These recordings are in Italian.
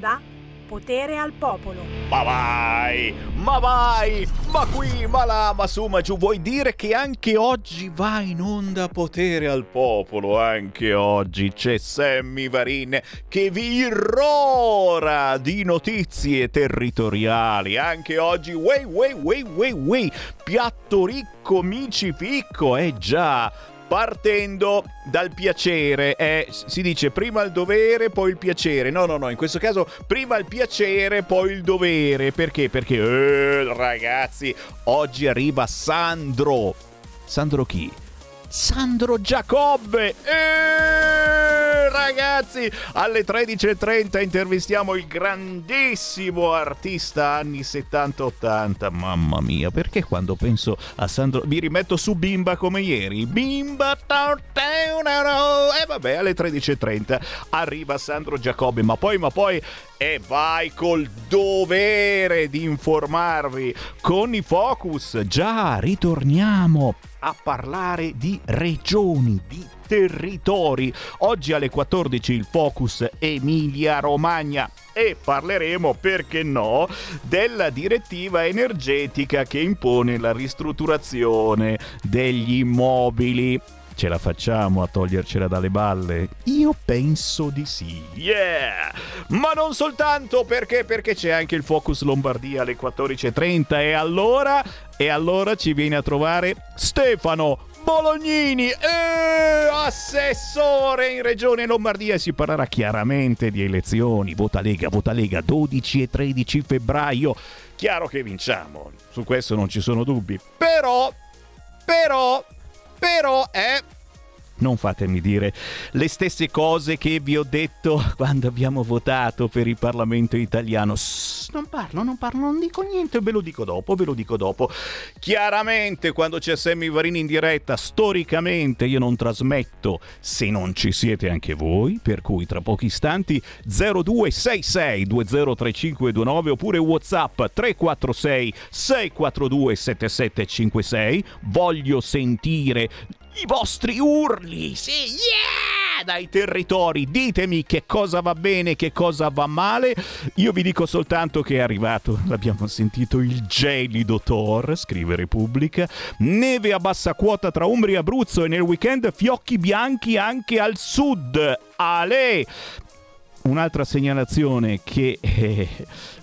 onda Potere al popolo. Ma vai, ma vai, ma qui, ma là, ma su, ma giù. Vuoi dire che anche oggi va in onda Potere al popolo? Anche oggi c'è Sammy Varin che vi irrora di notizie territoriali. Anche oggi, wey, wey, wey, wey, wey, piatto ricco, mici picco, eh già partendo dal piacere. Eh, si dice prima il dovere, poi il piacere. No, no, no, in questo caso prima il piacere, poi il dovere. Perché? Perché, eh, ragazzi, oggi arriva Sandro. Sandro chi? Sandro Giacobbe. E ragazzi, alle 13.30 intervistiamo il grandissimo artista anni 70-80. Mamma mia, perché quando penso a Sandro mi rimetto su Bimba come ieri? Bimba, e vabbè, alle 13.30 arriva Sandro Giacobbe, ma poi, ma poi e vai col dovere di informarvi con i focus. Già, ritorniamo a parlare di regioni, di territori. Oggi alle 14 il focus Emilia Romagna e parleremo, perché no, della direttiva energetica che impone la ristrutturazione degli immobili. Ce la facciamo a togliercela dalle balle? Io penso di sì. Yeah! Ma non soltanto perché, perché c'è anche il Focus Lombardia alle 14.30 e allora, e allora ci viene a trovare Stefano Bolognini, eh, assessore in Regione Lombardia. Si parlerà chiaramente di elezioni. Vota Lega, vota Lega, 12 e 13 febbraio. Chiaro che vinciamo, su questo non ci sono dubbi. Però, però, però è non fatemi dire le stesse cose che vi ho detto quando abbiamo votato per il Parlamento italiano. Sss, non parlo, non parlo, non dico niente, ve lo dico dopo, ve lo dico dopo. Chiaramente quando c'è Sammy Varini in diretta, storicamente io non trasmetto se non ci siete anche voi, per cui tra pochi istanti 0266 203529 oppure WhatsApp 346 642 7756. Voglio sentire i vostri urli, sì, yeah! Dai territori, ditemi che cosa va bene, che cosa va male. Io vi dico soltanto che è arrivato, l'abbiamo sentito, il gelido Thor, scrive Repubblica. Neve a bassa quota tra Umbria e Abruzzo e nel weekend fiocchi bianchi anche al sud. Ale! Un'altra segnalazione che eh,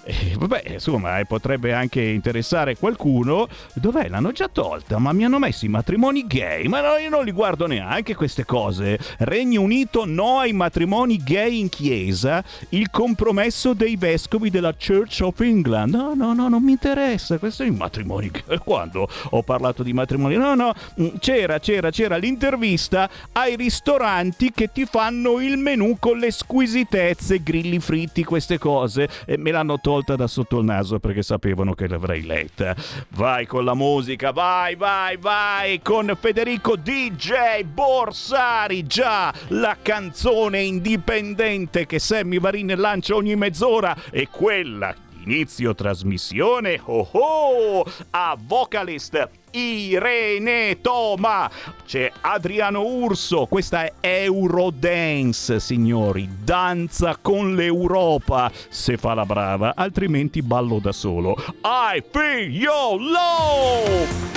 eh, vabbè, insomma, eh, potrebbe anche interessare qualcuno. Dov'è? L'hanno già tolta, ma mi hanno messo i matrimoni gay. Ma no, io non li guardo neanche queste cose. Regno Unito no ai matrimoni gay in chiesa. Il compromesso dei vescovi della Church of England. No, no, no, non mi interessa. Questo è i matrimoni gay. Quando ho parlato di matrimoni? No, no, mm, c'era, c'era, c'era l'intervista ai ristoranti che ti fanno il menù con le squisitezze, grilli fritti, queste cose. E me l'hanno tolta volta da sotto il naso perché sapevano che l'avrei letta. Vai con la musica, vai, vai, vai con Federico DJ Borsari, già la canzone indipendente che Sammy Varin lancia ogni mezz'ora e quella inizio trasmissione oh oh a vocalist Irene Toma. C'è Adriano Urso, questa è Eurodance, signori. Danza con l'Europa, se fa la brava, altrimenti ballo da solo. I feel your love!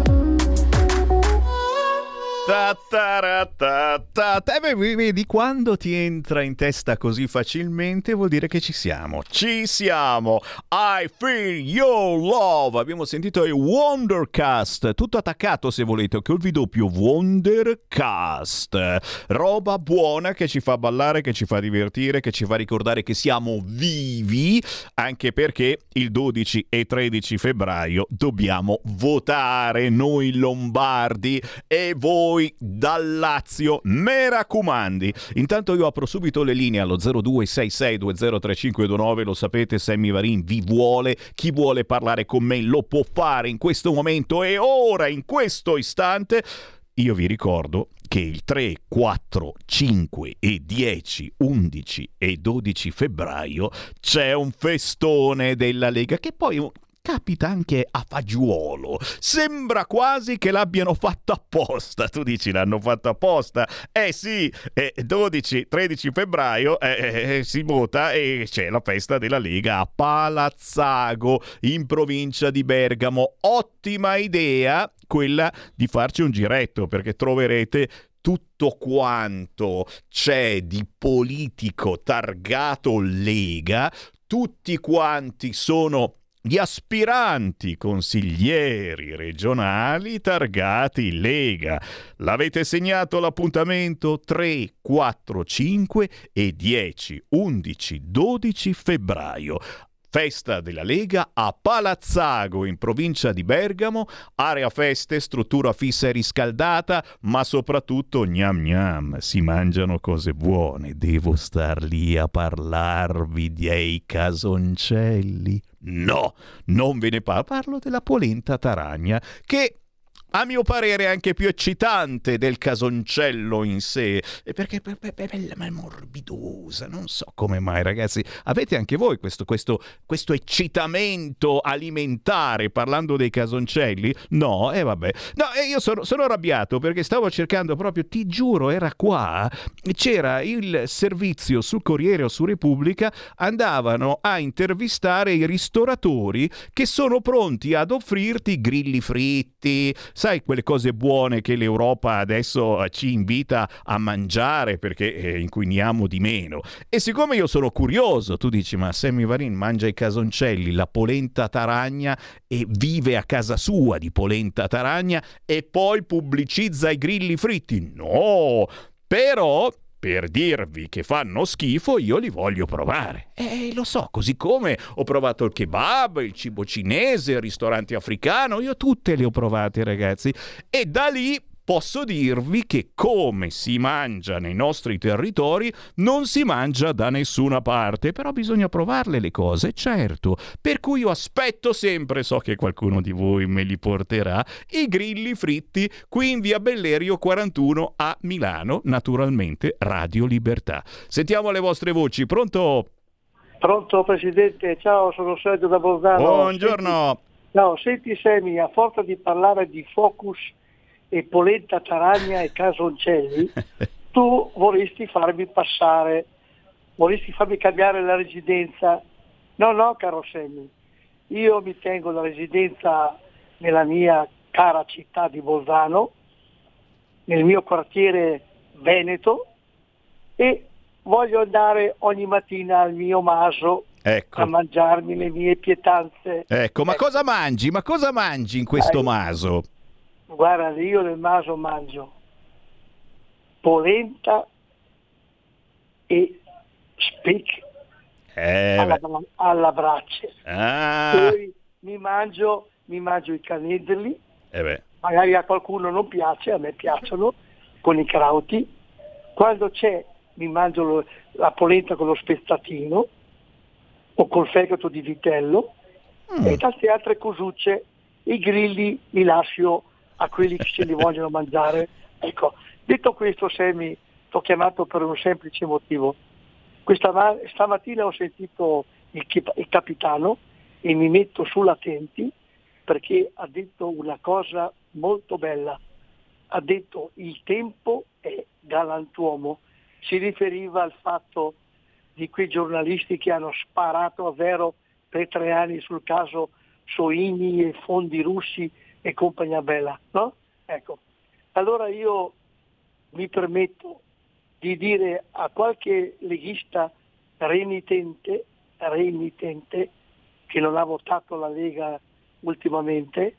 Ta. Eh vedi, quando ti entra in testa così facilmente vuol dire che ci siamo. Ci siamo. I feel your love. Abbiamo sentito il Wondercast, tutto attaccato se volete, che vi doppio Wondercast. Roba buona che ci fa ballare, che ci fa divertire, che ci fa ricordare che siamo vivi, anche perché il 12 e 13 febbraio dobbiamo votare noi lombardi e voi voi dal Lazio. Me raccomandi. Intanto io apro subito le linee allo 0266203529. Lo sapete, Sammy Varin vi vuole. Chi vuole parlare con me lo può fare in questo momento e ora, in questo istante. Io vi ricordo che il 3, 4, 5 e 10, 11 e 12 febbraio c'è un festone della Lega che poi capita anche a fagiolo. Sembra quasi che l'abbiano fatto apposta. Tu dici l'hanno fatto apposta? Eh sì, eh, 12-13 febbraio eh, eh, eh, si vota e c'è la festa della Lega a Palazzago in provincia di Bergamo. Ottima idea quella di farci un giretto perché troverete tutto quanto c'è di politico targato Lega, tutti quanti sono gli aspiranti consiglieri regionali targati Lega. L'avete segnato l'appuntamento 3, 4, 5 e 10, 11, 12 febbraio. Festa della Lega a Palazzago in provincia di Bergamo, area feste, struttura fissa e riscaldata, ma soprattutto gnam gnam, si mangiano cose buone, devo star lì a parlarvi dei casoncelli. No, non ve ne parlo, parlo della polenta taragna che a mio parere anche più eccitante del casoncello in sé, perché è bella ma è morbidosa, non so come mai ragazzi, avete anche voi questo, questo, questo eccitamento alimentare parlando dei casoncelli? No, e eh, vabbè, no, eh, io sono, sono arrabbiato perché stavo cercando proprio, ti giuro, era qua, c'era il servizio sul Corriere o su Repubblica, andavano a intervistare i ristoratori che sono pronti ad offrirti grilli fritti, sai quelle cose buone che l'Europa adesso eh, ci invita a mangiare perché eh, inquiniamo di meno. E siccome io sono curioso, tu dici ma Sammy Varin mangia i casoncelli, la polenta taragna e vive a casa sua di polenta taragna e poi pubblicizza i grilli fritti? No! Però per dirvi che fanno schifo, io li voglio provare. Eh, lo so, così come ho provato il kebab, il cibo cinese, il ristorante africano, io tutte le ho provate, ragazzi. E da lì posso dirvi che come si mangia nei nostri territori non si mangia da nessuna parte, però bisogna provarle le cose, certo. Per cui io aspetto sempre, so che qualcuno di voi me li porterà, i grilli fritti qui in via Bellerio 41 a Milano, naturalmente Radio Libertà. Sentiamo le vostre voci, pronto? Pronto Presidente, ciao, sono Sergio da Bolzano. Buongiorno. Senti, ciao, senti Semi, a forza di parlare di focus e polenta taragna e casoncelli, tu vorresti farmi passare, vorresti farmi cambiare la residenza. No, no, caro Semmi, io mi tengo la residenza nella mia cara città di Bolzano, nel mio quartiere veneto e voglio andare ogni mattina al mio maso ecco. a mangiarmi le mie pietanze. Ecco, ma ecco. cosa mangi? Ma cosa mangi in questo Dai. maso? Guarda, io nel maso mangio polenta e speck eh, alla, alla, brace. Ah. Poi mi mangio, mi mangio i canedri, eh magari a qualcuno non piace, a me piacciono, con i crauti. Quando c'è mi mangio lo, la polenta con lo spezzatino o col fegato di vitello mm. e tante altre cosucce. I grilli li lascio a quelli che se li vogliono mangiare. Ecco, detto questo Semi, ti ho chiamato per un semplice motivo. Questa, stamattina ho sentito il, il capitano e mi metto sull'attenti perché ha detto una cosa molto bella. Ha detto il tempo è galantuomo. Si riferiva al fatto di quei giornalisti che hanno sparato a vero per tre anni sul caso Soini e fondi russi e compagnia bella, no? Ecco. Allora io mi permetto di dire a qualche leghista renitente, renitente che non ha votato la Lega ultimamente,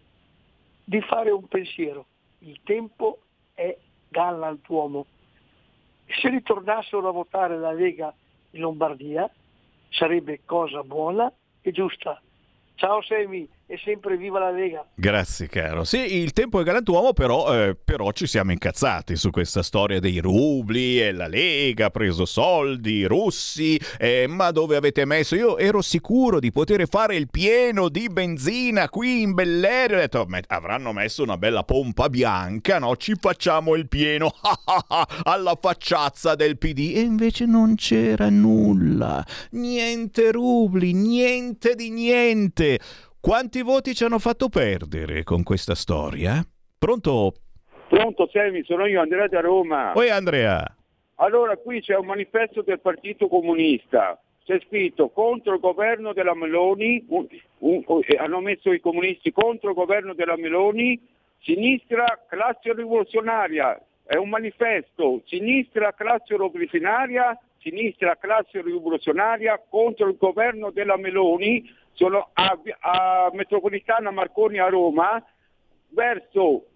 di fare un pensiero. Il tempo è galantuomo. Se ritornassero a votare la Lega in Lombardia sarebbe cosa buona e giusta. Ciao Semi, e sempre viva la Lega. Grazie caro. Sì, il tempo è galantuomo, però, eh, però ci siamo incazzati su questa storia dei rubli e la Lega ha preso soldi, russi, eh, ma dove avete messo? Io ero sicuro di poter fare il pieno di benzina qui in Bellerio. Ho detto, avranno messo una bella pompa bianca, no? Ci facciamo il pieno alla facciazza del PD. E invece non c'era nulla. Niente rubli, niente di niente. Quanti voti ci hanno fatto perdere con questa storia? Pronto? Pronto, Semi, sono io, Andrea da Roma. Oi Andrea. Allora, qui c'è un manifesto del Partito Comunista. C'è scritto contro il governo della Meloni, un, un, un, eh, hanno messo i comunisti contro il governo della Meloni, sinistra classe rivoluzionaria. È un manifesto, sinistra classe rivoluzionaria, sinistra classe rivoluzionaria contro il governo della Meloni sono a, a Metropolitana Marconi a Roma verso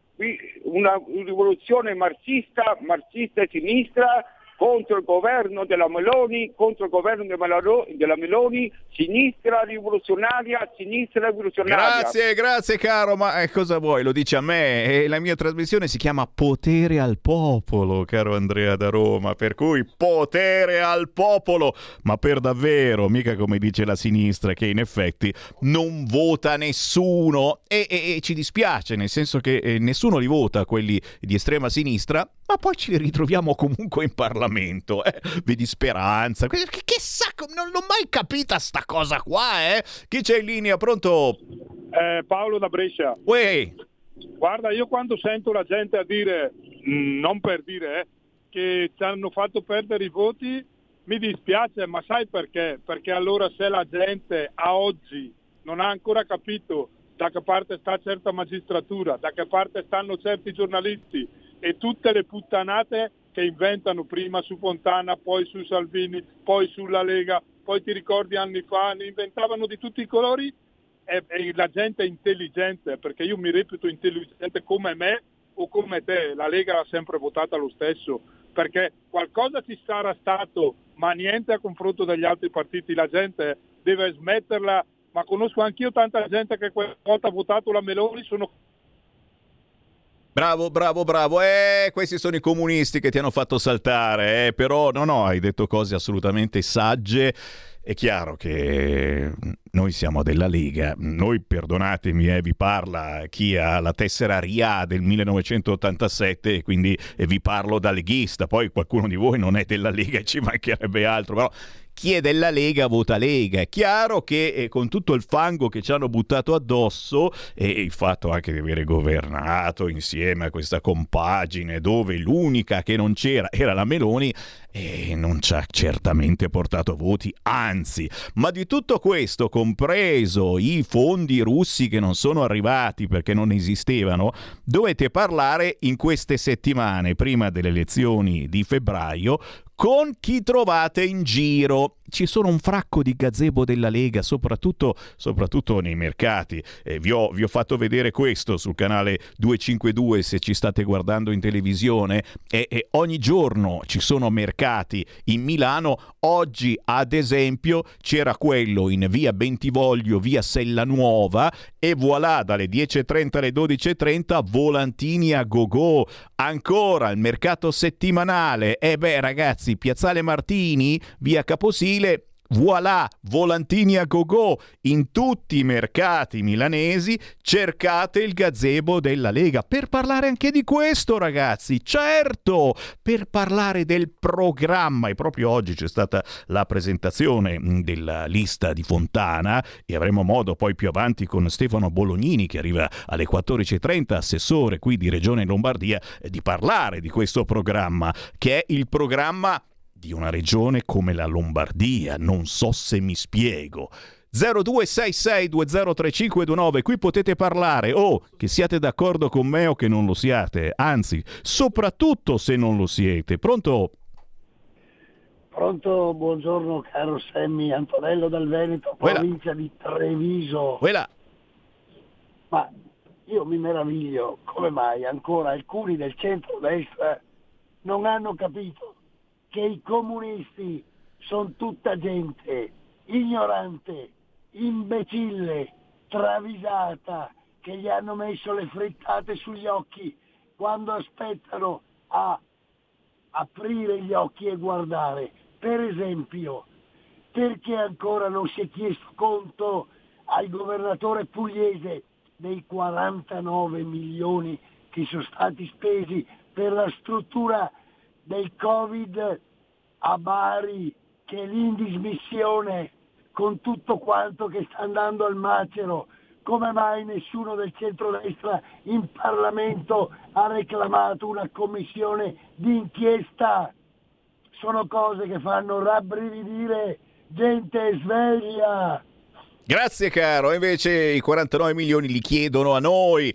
una rivoluzione marxista, marxista e sinistra contro il governo della Meloni, contro il governo della Meloni, sinistra rivoluzionaria, sinistra rivoluzionaria. Grazie, grazie caro, ma eh, cosa vuoi? Lo dici a me? E la mia trasmissione si chiama Potere al Popolo, caro Andrea da Roma, per cui potere al popolo, ma per davvero, mica come dice la sinistra che in effetti non vota nessuno e, e, e ci dispiace, nel senso che eh, nessuno li vota quelli di estrema sinistra, ma poi ci ritroviamo comunque in Parlamento. Eh? Vedi Speranza. Che, non l'ho mai capita sta cosa qua, eh? Chi c'è in linea? Pronto? Eh, Paolo da Brescia. Uè. Guarda, io quando sento la gente a dire, mh, mm, non per dire, eh, che ci hanno fatto perdere i voti, mi dispiace, ma sai perché? Perché allora se la gente a oggi non ha ancora capito da che parte sta certa magistratura, da che parte stanno certi giornalisti, e tutte le puttanate che inventano prima su Fontana, poi su Salvini, poi sulla Lega, poi ti ricordi anni fa, ne inventavano di tutti i colori e, e la gente è intelligente, perché io mi reputo intelligente come me o come te, la Lega l'ha sempre votata lo stesso, perché qualcosa ci sarà stato, ma niente a confronto degli altri partiti, la gente deve smetterla, ma conosco anch'io tanta gente che quella volta ha votato la Meloni, sono Bravo, bravo, bravo. Eh, questi sono i comunisti che ti hanno fatto saltare, eh, però no, no, hai detto cose assolutamente sagge. È chiaro che noi siamo della Lega, noi perdonatemi, eh, vi parla chi ha la tessera RIA del 1987 e quindi eh, vi parlo da leghista, poi qualcuno di voi non è della Lega e ci mancherebbe altro, però chi è della Lega vota Lega. È chiaro che eh, con tutto il fango che ci hanno buttato addosso e il fatto anche di avere governato insieme a questa compagine dove l'unica che non c'era era la Meloni, e non ci ha certamente portato voti, anzi, ma di tutto questo, compreso i fondi russi che non sono arrivati perché non esistevano, dovete parlare in queste settimane, prima delle elezioni di febbraio, con chi trovate in giro. Ci sono un fracco di gazebo della Lega, soprattutto, soprattutto nei mercati. Eh, vi, ho, vi, ho, fatto vedere questo sul canale 252 se ci state guardando in televisione. E, e ogni giorno ci sono mercati in Milano. Oggi, ad esempio, c'era quello in via Bentivoglio, via Sella Nuova. E voilà, dalle 10.30 alle 12.30, volantini a go-go. Ancora il mercato settimanale. E beh, ragazzi, Piazzale Martini, via Caposile, Voilà, volantini a go-go in tutti i mercati milanesi, cercate il gazebo della Lega per parlare anche di questo, ragazzi. Certo, per parlare del programma e proprio oggi c'è stata la presentazione mm, della lista di Fontana e avremo modo poi più avanti con Stefano Bolognini che arriva alle 14:30, assessore qui di Regione Lombardia, eh, di parlare di questo programma che è il programma di una regione come la Lombardia, non so se mi spiego. 0266203529, qui potete parlare o oh, che siate d'accordo con me o che non lo siate, anzi, soprattutto se non lo siete. Pronto? Pronto, buongiorno caro Semmi, Antonello dal Veneto, provincia Quella. di Treviso. Quella. Ma io mi meraviglio come mai ancora alcuni del centro-destra non hanno capito che i comunisti sono tutta gente ignorante, imbecille, travisata, che gli hanno messo le frittate sugli occhi quando aspettano a aprire gli occhi e guardare. Per esempio, perché ancora non si è chiesto conto al governatore pugliese dei 49 milioni che sono stati spesi per la struttura del Covid a Bari, che è lì in dismissione con tutto quanto che sta andando al macero, come mai nessuno del centrodestra in Parlamento ha reclamato una commissione di inchiesta? Sono cose che fanno rabbrividire gente sveglia. Grazie caro, invece i 49 milioni li chiedono a noi.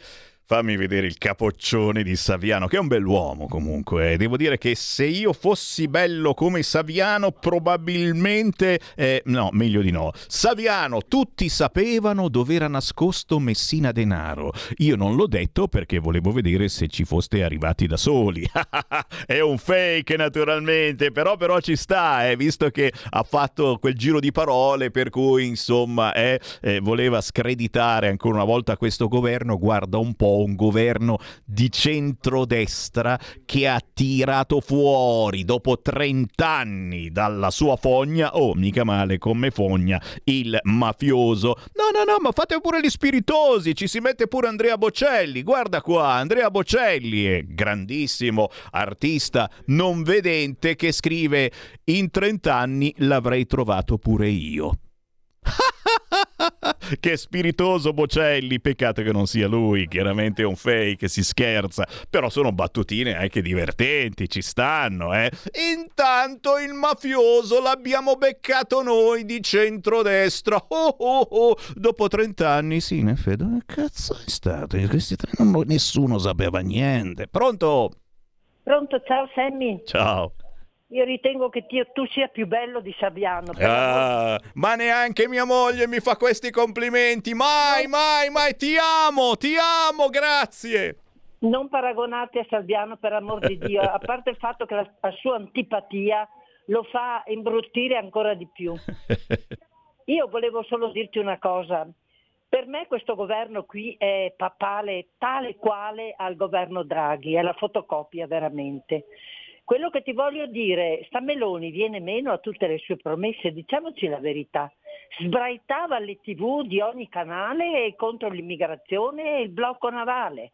Fammi vedere il capoccione di Saviano, che è un bell'uomo comunque. Devo dire che se io fossi bello come Saviano, probabilmente... Eh, no, meglio di no. Saviano, tutti sapevano dove era nascosto Messina Denaro. Io non l'ho detto perché volevo vedere se ci foste arrivati da soli. è un fake naturalmente, però, però ci sta, eh, visto che ha fatto quel giro di parole per cui insomma eh, eh, voleva screditare ancora una volta questo governo. Guarda un po' un governo di centrodestra che ha tirato fuori dopo 30 anni dalla sua fogna, oh mica male come fogna, il mafioso. No, no, no, ma fate pure gli spiritosi, ci si mette pure Andrea Bocelli, guarda qua, Andrea Bocelli è grandissimo artista non vedente che scrive in 30 anni l'avrei trovato pure io. che spiritoso Bocelli, peccato che non sia lui, chiaramente è un fake, si scherza, però sono battutine anche divertenti, ci stanno, eh. Intanto il mafioso l'abbiamo beccato noi di centrodestra, oh, oh, oh. dopo 30 anni, sì, in effetti, che cazzo è stato? Non, nessuno sapeva niente. Pronto? Pronto, ciao Sammy. Ciao. Io ritengo che ti, tu sia più bello di Saviano. Ah, ma neanche mia moglie mi fa questi complimenti. Mai, mai, mai. Ti amo, ti amo, grazie. Non paragonate a Salviano per amor di Dio, a parte il fatto che la, la sua antipatia lo fa imbruttire ancora di più. Io volevo solo dirti una cosa. Per me questo governo qui è papale tale quale al governo Draghi, è la fotocopia veramente. Quello che ti voglio dire, sta Meloni viene meno a tutte le sue promesse, diciamoci la verità. Sbraitava alle tv di ogni canale contro l'immigrazione e il blocco navale.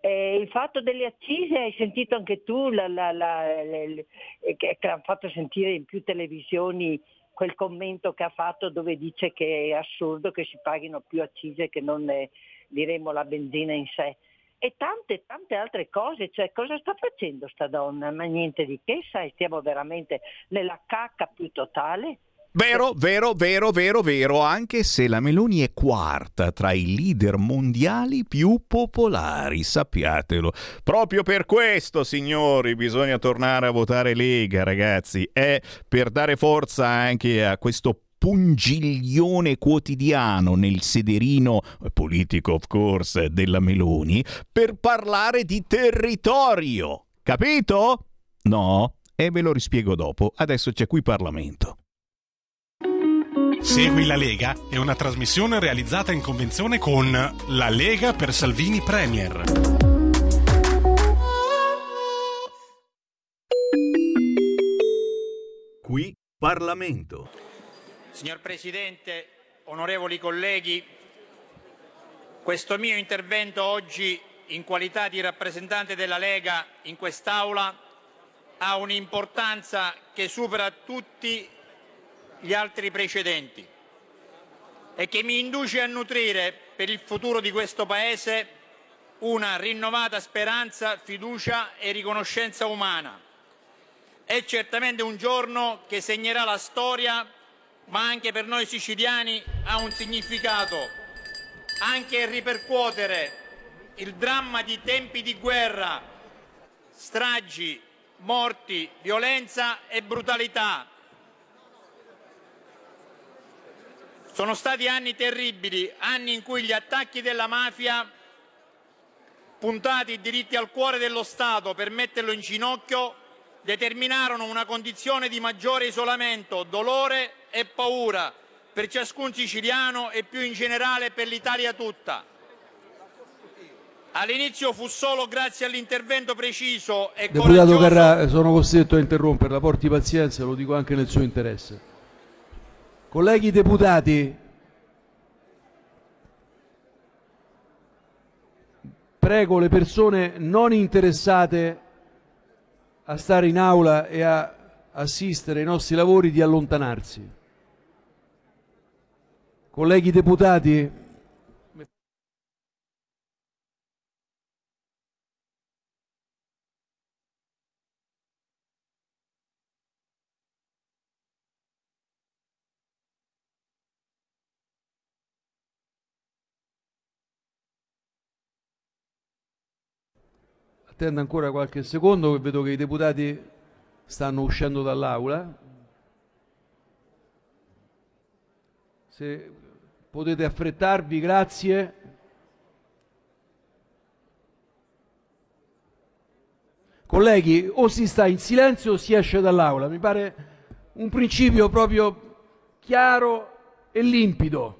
Eh, il fatto delle accise, hai sentito anche tu, la, la, la, le, le, che, che hanno fatto sentire in più televisioni quel commento che ha fatto dove dice che è assurdo che si paghino più accise che non eh, diremo la benzina in sé. E tante tante altre cose, cioè cosa sta facendo sta donna? Ma niente di che, sai, stiamo veramente nella cacca più totale. Vero, vero, vero, vero, vero, anche se la Meloni è quarta tra i leader mondiali più popolari, sappiatelo. Proprio per questo, signori, bisogna tornare a votare Lega, ragazzi, è per dare forza anche a questo pungiglione quotidiano nel sederino politico, of course, della Meloni, per parlare di territorio. Capito? No? E ve lo rispiego dopo. Adesso c'è qui Parlamento. Segui la Lega è una trasmissione realizzata in convenzione con La Lega per Salvini Premier. Qui Parlamento. Signor Presidente, onorevoli colleghi, questo mio intervento oggi in qualità di rappresentante della Lega in quest'Aula ha un'importanza che supera tutti gli altri precedenti e che mi induce a nutrire per il futuro di questo Paese una rinnovata speranza, fiducia e riconoscenza umana. È certamente un giorno che segnerà la storia, ma anche per noi siciliani ha un significato, anche ripercuotere il dramma di tempi di guerra, stragi, morti, violenza e brutalità. Sono stati anni terribili, anni in cui gli attacchi della mafia, puntati diritti al cuore dello Stato per metterlo in ginocchio, determinarono una condizione di maggiore isolamento, dolore e paura per ciascun siciliano e più in generale per l'Italia tutta. All'inizio fu solo grazie all'intervento preciso e Deputato coraggioso... Carrà, sono costretto a interromperla, porti pazienza, lo dico anche nel suo interesse. Colleghi deputati, prego le persone non interessate a stare in aula e a assistere ai nostri lavori di allontanarsi. Colleghi deputati, attendo ancora qualche secondo che vedo che i deputati stanno uscendo dall'aula. Se potete affrettarvi, grazie. Colleghi, o si sta in silenzio o si esce dall'aula. Mi pare un principio proprio chiaro e limpido.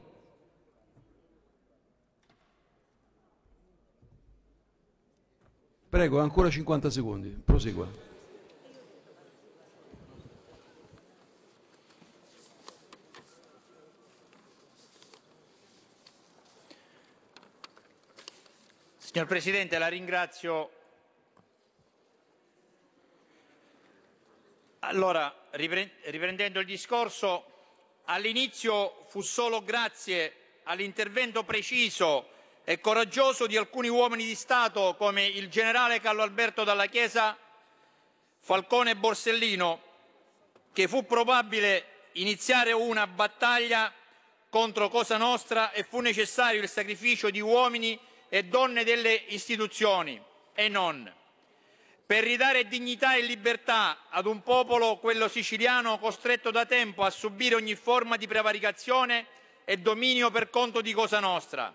Prego, ancora 50 secondi, prosegua. Signor Presidente, la ringrazio. Allora, riprendendo il discorso, all'inizio fu solo grazie all'intervento preciso e coraggioso di alcuni uomini di Stato come il generale Carlo Alberto Dalla Chiesa, Falcone e Borsellino, che fu probabile iniziare una battaglia contro Cosa Nostra e fu necessario il sacrificio di uomini e donne delle istituzioni e non, per ridare dignità e libertà ad un popolo, quello siciliano, costretto da tempo a subire ogni forma di prevaricazione e dominio per conto di Cosa Nostra.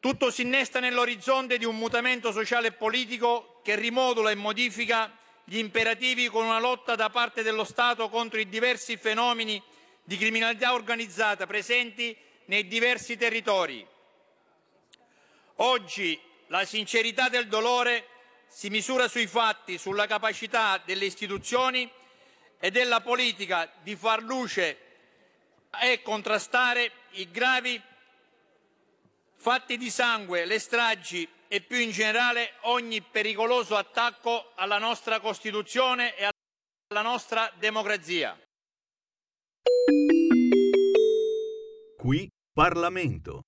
Tutto si innesta nell'orizzonte di un mutamento sociale e politico che rimodula e modifica gli imperativi con una lotta da parte dello Stato contro i diversi fenomeni di criminalità organizzata presenti nei diversi territori. Oggi la sincerità del dolore si misura sui fatti, sulla capacità delle istituzioni e della politica di far luce e contrastare i gravi fatti di sangue, le stragi e più in generale ogni pericoloso attacco alla nostra Costituzione e alla nostra democrazia. Qui Parlamento.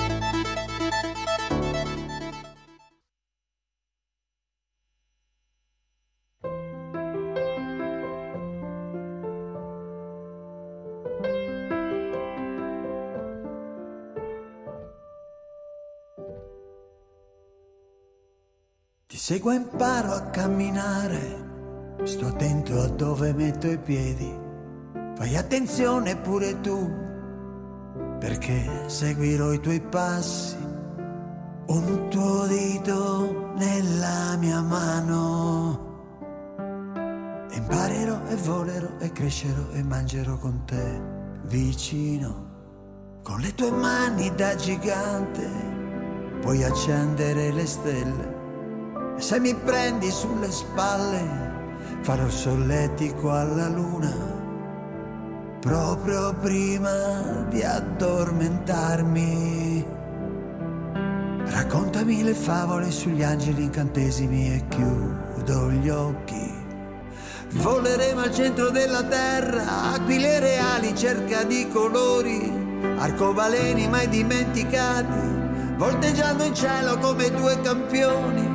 Seguo e imparo a camminare, sto attento a dove metto i piedi. Fai attenzione pure tu, perché seguirò i tuoi passi. Un tuo dito nella mia mano. E imparerò e volerò e crescerò e mangerò con te vicino. Con le tue mani da gigante puoi accendere le stelle. E se mi prendi sulle spalle, farò solletico alla luna, proprio prima di addormentarmi. Raccontami le favole sugli angeli incantesimi e chiudo gli occhi. Voleremo al centro della terra, aquile reali, cerca di colori, arcobaleni mai dimenticati, volteggiando in cielo come due campioni.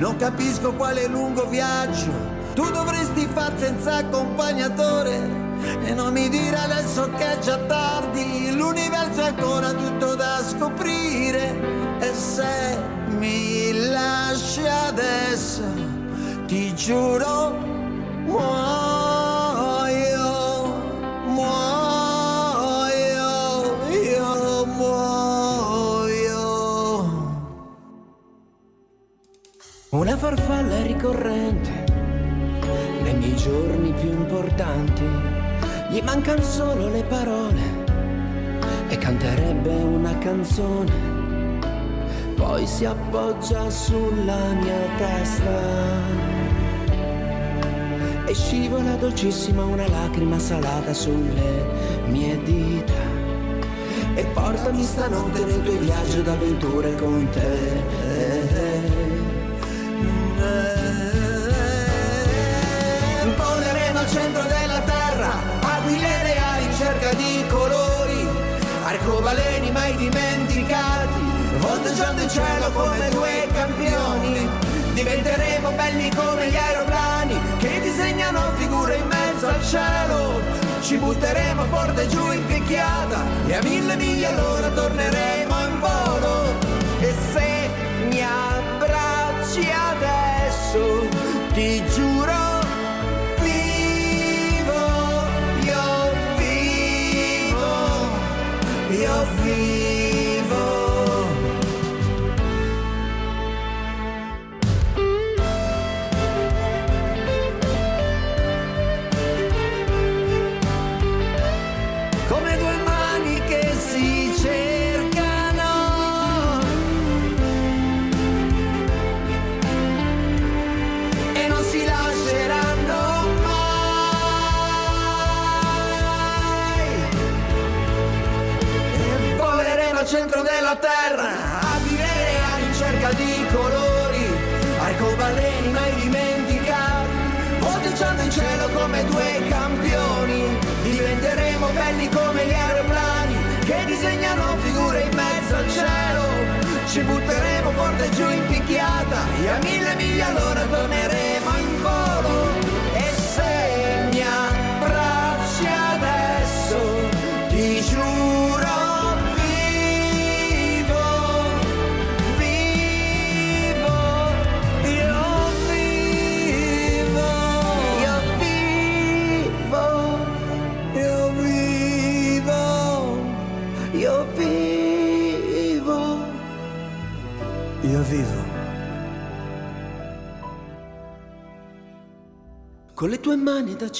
Non capisco quale lungo viaggio tu dovresti far senza accompagnatore. E non mi dire adesso che è già tardi, l'universo è ancora tutto da scoprire. E se mi lasci adesso, ti giuro, muoio, farfalla ricorrente nei miei giorni più importanti. Gli mancano solo le parole e canterebbe una canzone. Poi si appoggia sulla mia testa e scivola dolcissima una lacrima salata sulle mie dita. E portami stanotte nel tuo viaggio d'avventure con te. Cerca di colori, arcobaleni mai dimenticati, volteggiando in cielo come due campioni. Diventeremo belli come gli aeroplani che disegnano figure in mezzo al cielo. Ci butteremo forte giù in picchiata e a mille miglia all'ora torneremo in volo.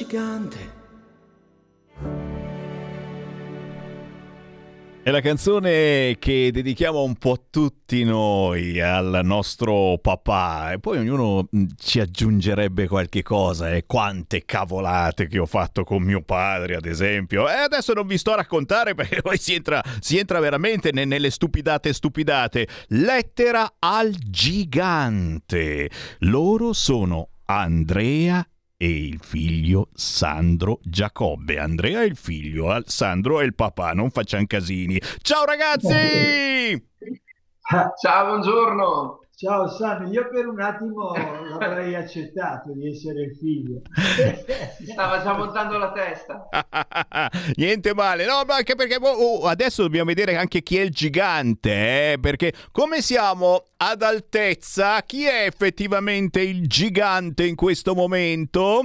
Gigante. È la canzone che dedichiamo un po' tutti noi al nostro papà. E poi ognuno mm, ci aggiungerebbe qualche cosa e eh. quante cavolate che ho fatto con mio padre ad esempio. E adesso non vi sto a raccontare perché poi si entra, si entra veramente nelle stupidate stupidate. Lettera al gigante. Loro sono Andrea e il figlio Sandro Giacobbe. Andrea è il figlio, Sandro è il papà, non facciamo casini. Ciao ragazzi! Ciao, buongiorno! Ciao Sammy, io per un attimo l'avrei accettato di essere il figlio. Stava già montando la testa. Niente male, no, ma anche perché oh, adesso dobbiamo vedere anche chi è il gigante, eh? perché come siamo ad altezza, chi è effettivamente il gigante in questo momento?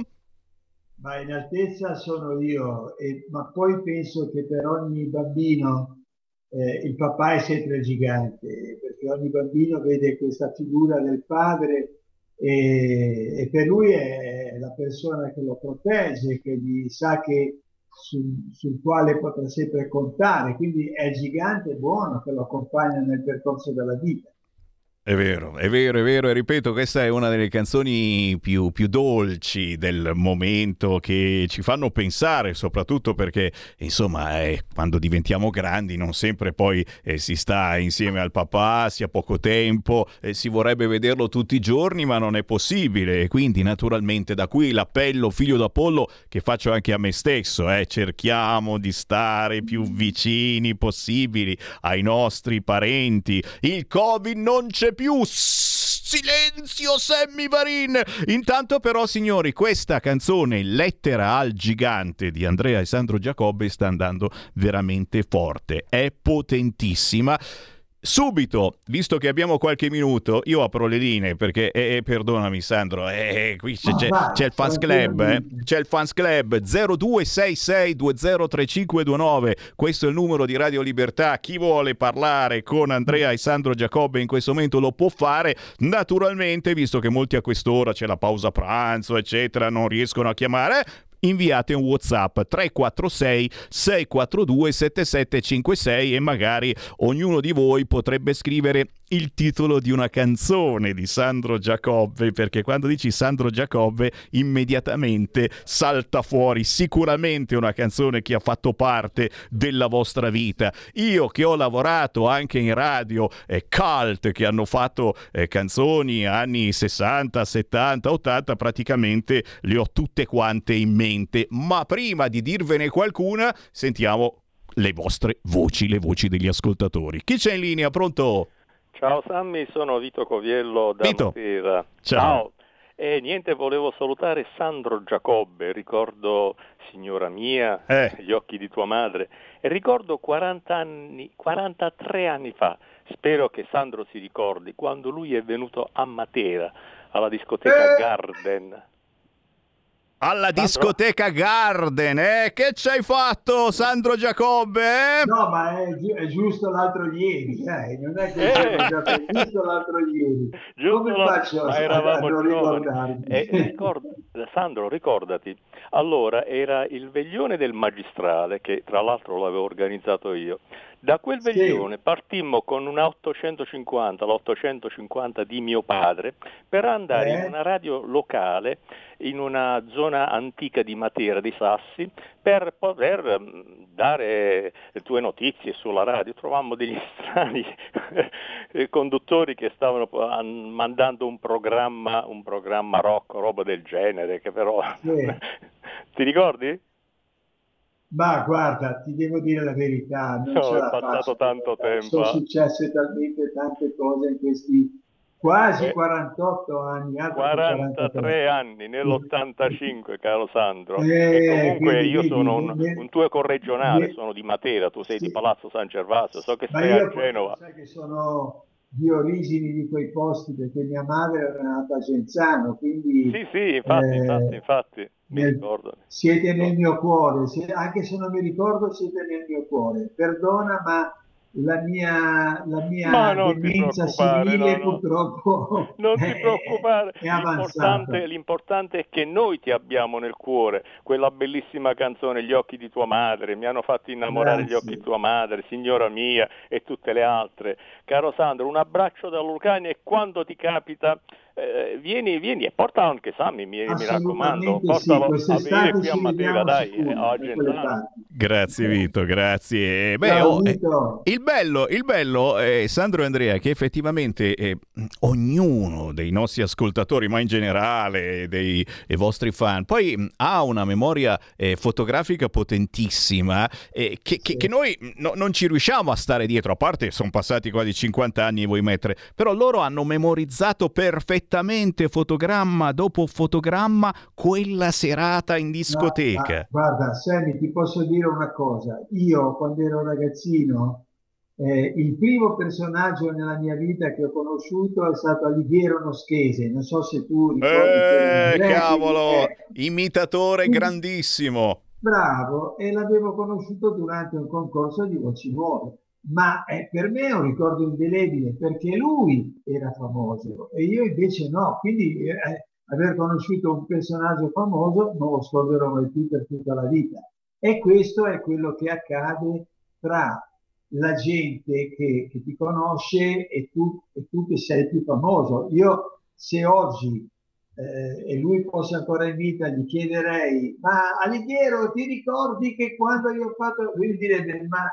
Ma in altezza sono io, e, ma poi penso che per ogni bambino eh, il papà è sempre il gigante, perché ogni bambino vede questa figura del padre e, e per lui è la persona che lo protegge, che gli sa che sul, sul, quale potrà sempre contare, quindi è il gigante buono che lo accompagna nel percorso della vita. È vero, è vero, è vero, e ripeto, questa è una delle canzoni più, più, dolci del momento che ci fanno pensare, soprattutto perché, insomma, eh, quando diventiamo grandi non sempre poi eh, si sta insieme al papà, si ha poco tempo, eh, si vorrebbe vederlo tutti i giorni, ma non è possibile. Quindi, naturalmente, da qui l'appello, figlio d'Apollo, che faccio anche a me stesso, eh, cerchiamo di stare più vicini possibili ai nostri parenti. Il Covid non c'è più. Silenzio Sammy Varin! Intanto però signori questa canzone Lettera al gigante di Andrea e Sandro Giacobbe sta andando veramente forte, è potentissima. Subito, visto che abbiamo qualche minuto, io apro le linee perché, eh, eh perdonami Sandro, eh, eh qui c'è, c'è, c'è, il fans club, eh? c'è il fans club 0266203529, questo è il numero di Radio Libertà, chi vuole parlare con Andrea e Sandro Giacobbe in questo momento lo può fare, naturalmente visto che molti a quest'ora c'è la pausa pranzo eccetera non riescono a chiamare, inviate un WhatsApp 346 642 7756 e magari ognuno di voi potrebbe scrivere il titolo di una canzone di Sandro Giacobbe, perché quando dici Sandro Giacobbe immediatamente salta fuori sicuramente una canzone che ha fatto parte della vostra vita. Io che ho lavorato anche in radio eh, cult che hanno fatto eh, canzoni anni 60, 70, 80, praticamente le ho tutte quante in mente, ma prima di dirvene qualcuna sentiamo le vostre voci, le voci degli ascoltatori. Chi c'è in linea? Pronto? Ciao Sammy, sono Vito Coviello da Vito. Matera. Ciao. Ciao. E niente, volevo salutare Sandro Giacobbe, ricordo signora mia, eh. gli occhi di tua madre, e ricordo 40 anni, 43 anni fa, spero che Sandro si ricordi, quando lui è venuto a Matera, alla discoteca eh. Garden alla discoteca Garden, eh? Che ci hai fatto, Sandro Giacobbe? Eh? No, ma è, gi- è, giusto l'altro ieri, eh? non è che eh. è giusto l'altro ieri. Giusto Come la... faccio ma eravamo a non ricordarmi? Eh, ricorda, Sandro, ricordati, allora era il veglione del magistrale, che tra l'altro l'avevo organizzato io, da quel veglione sì. partimmo con una 850, l'850 di mio padre, per andare eh. in una radio locale in una zona antica di Matera, di Sassi, per poter mm, dare le tue notizie sulla radio. Trovammo degli strani conduttori che stavano mandando un programma, un programma rock, roba del genere, che però... Sì. Ti ricordi? Ma guarda, ti devo dire la verità, non no, è passato faccio, tanto tempo. Sono successe talmente tante cose in questi quasi eh, 48 anni. 43 anni nell'85, caro Sandro. Eh, comunque quindi, io sono un, un, tuo corregionale, sono di Matera, tu sei sì. di Palazzo San Gervasio, so che sei a Genova. Sai che sono di origini di quei posti perché mia madre era nata a Genzano, quindi... Sì, sì, infatti, eh, infatti, infatti. Mi nel, ricordo. Siete nel mio cuore, se, anche se non mi ricordo siete nel mio cuore. Perdona, ma la mia, la mia demenza civile no, no. purtroppo non ti preoccupare, è l'importante, l'importante è che noi ti abbiamo nel cuore, quella bellissima canzone Gli occhi di tua madre, mi hanno fatto innamorare Grazie. gli occhi di tua madre, signora mia e tutte le altre. Caro Sandro, un abbraccio da Lucania e quando ti capita eh, vieni, vieni e porta anche Sammy, mi, mi raccomando, Assolutamente sì, portalo a venire qui a Matera, dai, eh, parti. Grazie Vito, grazie. Beh, Ciao, oh, eh, Vito. il bello, il bello eh, Sandro e Andrea, che effettivamente eh, ognuno dei nostri ascoltatori, ma in generale dei, dei vostri fan, poi mh, ha una memoria eh, fotografica potentissima eh, che, che- che noi mh, no- non ci riusciamo a stare dietro, a parte sono passati quasi 50 anni e vuoi mettere, però loro hanno memorizzato perfettamente fotogramma dopo fotogramma quella serata in discoteca. Ma, guarda, Sammy, ti posso dire una cosa. Io, quando ero ragazzino, eh, il primo personaggio nella mia vita che ho conosciuto è stato Alighiero Noschese. Non so se tu ricordi. Eh, cavolo, imitatore grandissimo. Bravo, e l'avevo conosciuto durante un concorso di voci nuove. Ma eh, per me è un ricordo indelebile perché lui era famoso e io invece no. Quindi eh, aver conosciuto un personaggio famoso non lo scorderò mai più per tutta la vita. E questo è quello che accade tra la gente che, che ti conosce e tu, e tu che sei più famoso. Io se oggi eh, e lui fosse ancora in vita, gli chiederei, ma Alighiero, ti ricordi che quando io ho fatto, lui direbbe, ma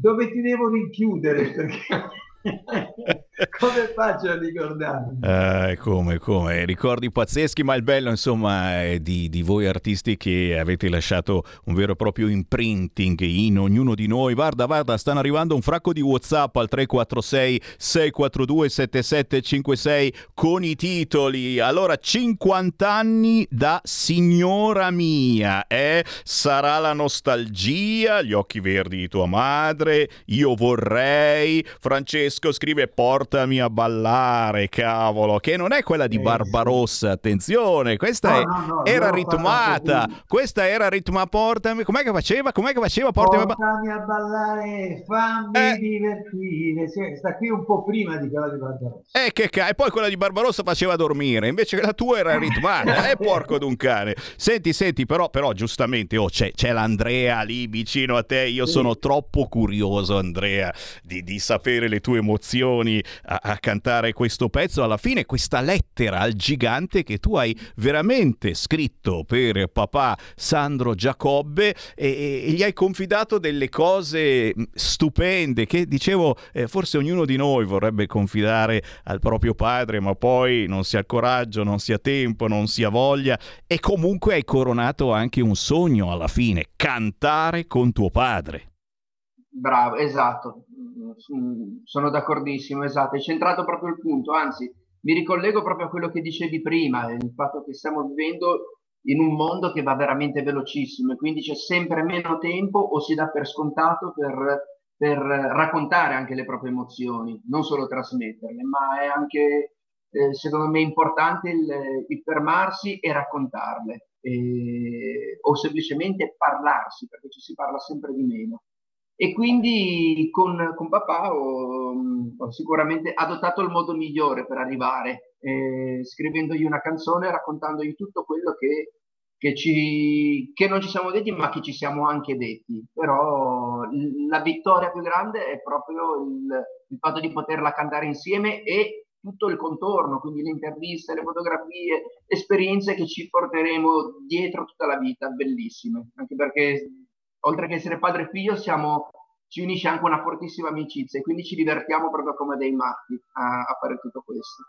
dove ti devo rinchiudere? Perché come faccio a ricordarmi? Eh, come, come, ricordi pazzeschi, ma il bello insomma è di, di voi artisti che avete lasciato un vero e proprio imprinting in ognuno di noi. Guarda, guarda, stanno arrivando un fracco di Whatsapp al 346 642 7756 con i titoli. Allora, 50 anni da signora mia, eh? Sarà la nostalgia, gli occhi verdi di tua madre, io vorrei. Francesco scrive portami a ballare, cavolo, che non è quella di Eh, Barbarossa, attenzione, questa No, è- no, no, era ritmata, questa era ritma portami, com'è che faceva? Com'è che faceva? Portami a ba- Portami a ballare, fammi Eh. divertire. Sta qui un po' prima di quella di Barbarossa. Eh, che ca- e poi quella di Barbarossa faceva dormire, invece la tua era ritmata. Eh, porco d'un cane. Senti, senti, però, però giustamente, oh, c'è, c'è l'Andrea lì vicino a te. Io Sì. sono troppo curioso, Andrea, di, di sapere le tue emozioni a, a cantare questo pezzo. Alla fine, questa lettera al gigante che tu hai veramente scritto per papà Sandro Giacobbe e, e gli hai confidato delle cose stupende che dicevo eh, forse ognuno di noi vorrebbe confidare al proprio padre ma poi non si ha coraggio, non si ha tempo, non si ha voglia e comunque hai coronato anche un sogno alla fine, cantare con tuo padre. Bravo, esatto, sono d'accordissimo, esatto, hai centrato proprio il punto, anzi mi ricollego proprio a quello che dicevi prima, il fatto che stiamo vivendo in un mondo che va veramente velocissimo e quindi c'è sempre meno tempo o si dà per scontato per, per raccontare anche le proprie emozioni, non solo trasmetterle, ma è anche eh, secondo me importante il, il fermarsi e raccontarle e- o semplicemente parlarsi perché ci si parla sempre di meno. E quindi con, con papà ho, ho sicuramente adottato il modo migliore per arrivare, eh, scrivendogli una canzone, raccontandogli tutto quello che, che, ci, che non ci siamo detti, ma che ci siamo anche detti. Però la vittoria più grande è proprio il, il fatto di poterla cantare insieme e tutto il contorno, quindi le interviste, le fotografie, esperienze che ci porteremo dietro tutta la vita, bellissime, anche perché oltre che essere padre e figlio siamo, ci unisce anche una fortissima amicizia e quindi ci divertiamo proprio come dei matti a, a fare tutto questo.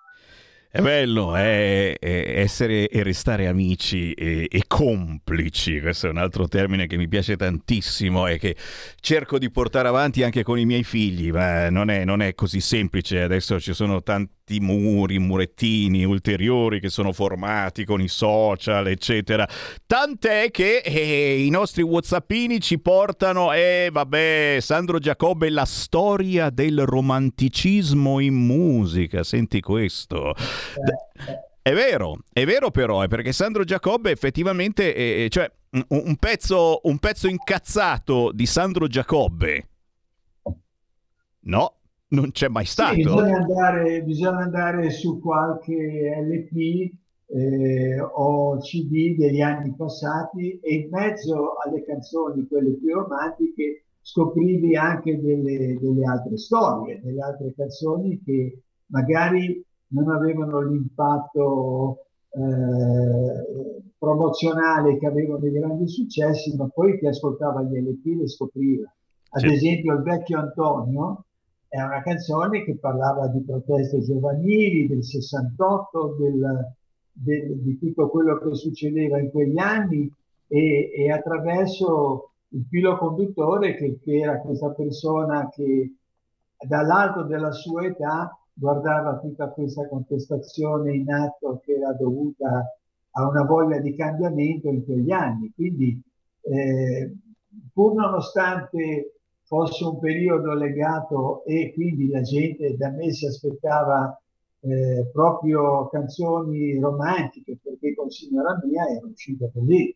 È bello è, è essere e restare amici e, e complici, questo è un altro termine che mi piace tantissimo e che cerco di portare avanti anche con i miei figli, ma non è, non è così semplice, adesso ci sono tanti muri, murettini ulteriori che sono formati con i social, eccetera. Tant'è che eh, i nostri whatsappini ci portano, e vabbè, Sandro Giacobbe, la storia del romanticismo in musica, senti questo. D- È vero, è vero però, è perché Sandro Giacobbe effettivamente, eh, cioè un pezzo, un pezzo incazzato di Sandro Giacobbe No, non c'è mai stato. Sì, bisogna, andare, bisogna andare su qualche LP eh, o CD degli anni passati e in mezzo alle canzoni, quelle più romantiche, scoprivi anche delle, delle altre storie, delle altre canzoni che magari non avevano l'impatto eh, promozionale che avevano dei grandi successi, ma poi chi ascoltava gli LP le scopriva. Ad sì. esempio il vecchio Antonio è una canzone che parlava di proteste giovanili, del 68, del, del, di tutto quello che succedeva in quegli anni e, e attraverso il filo conduttore che, che, era questa persona che dall'alto della sua età guardava tutta questa contestazione in atto che era dovuta a una voglia di cambiamento in quegli anni. Quindi, eh, pur nonostante fosse un periodo legato e quindi la gente da me si aspettava eh, proprio canzoni romantiche perché con Signora Mia era uscita così.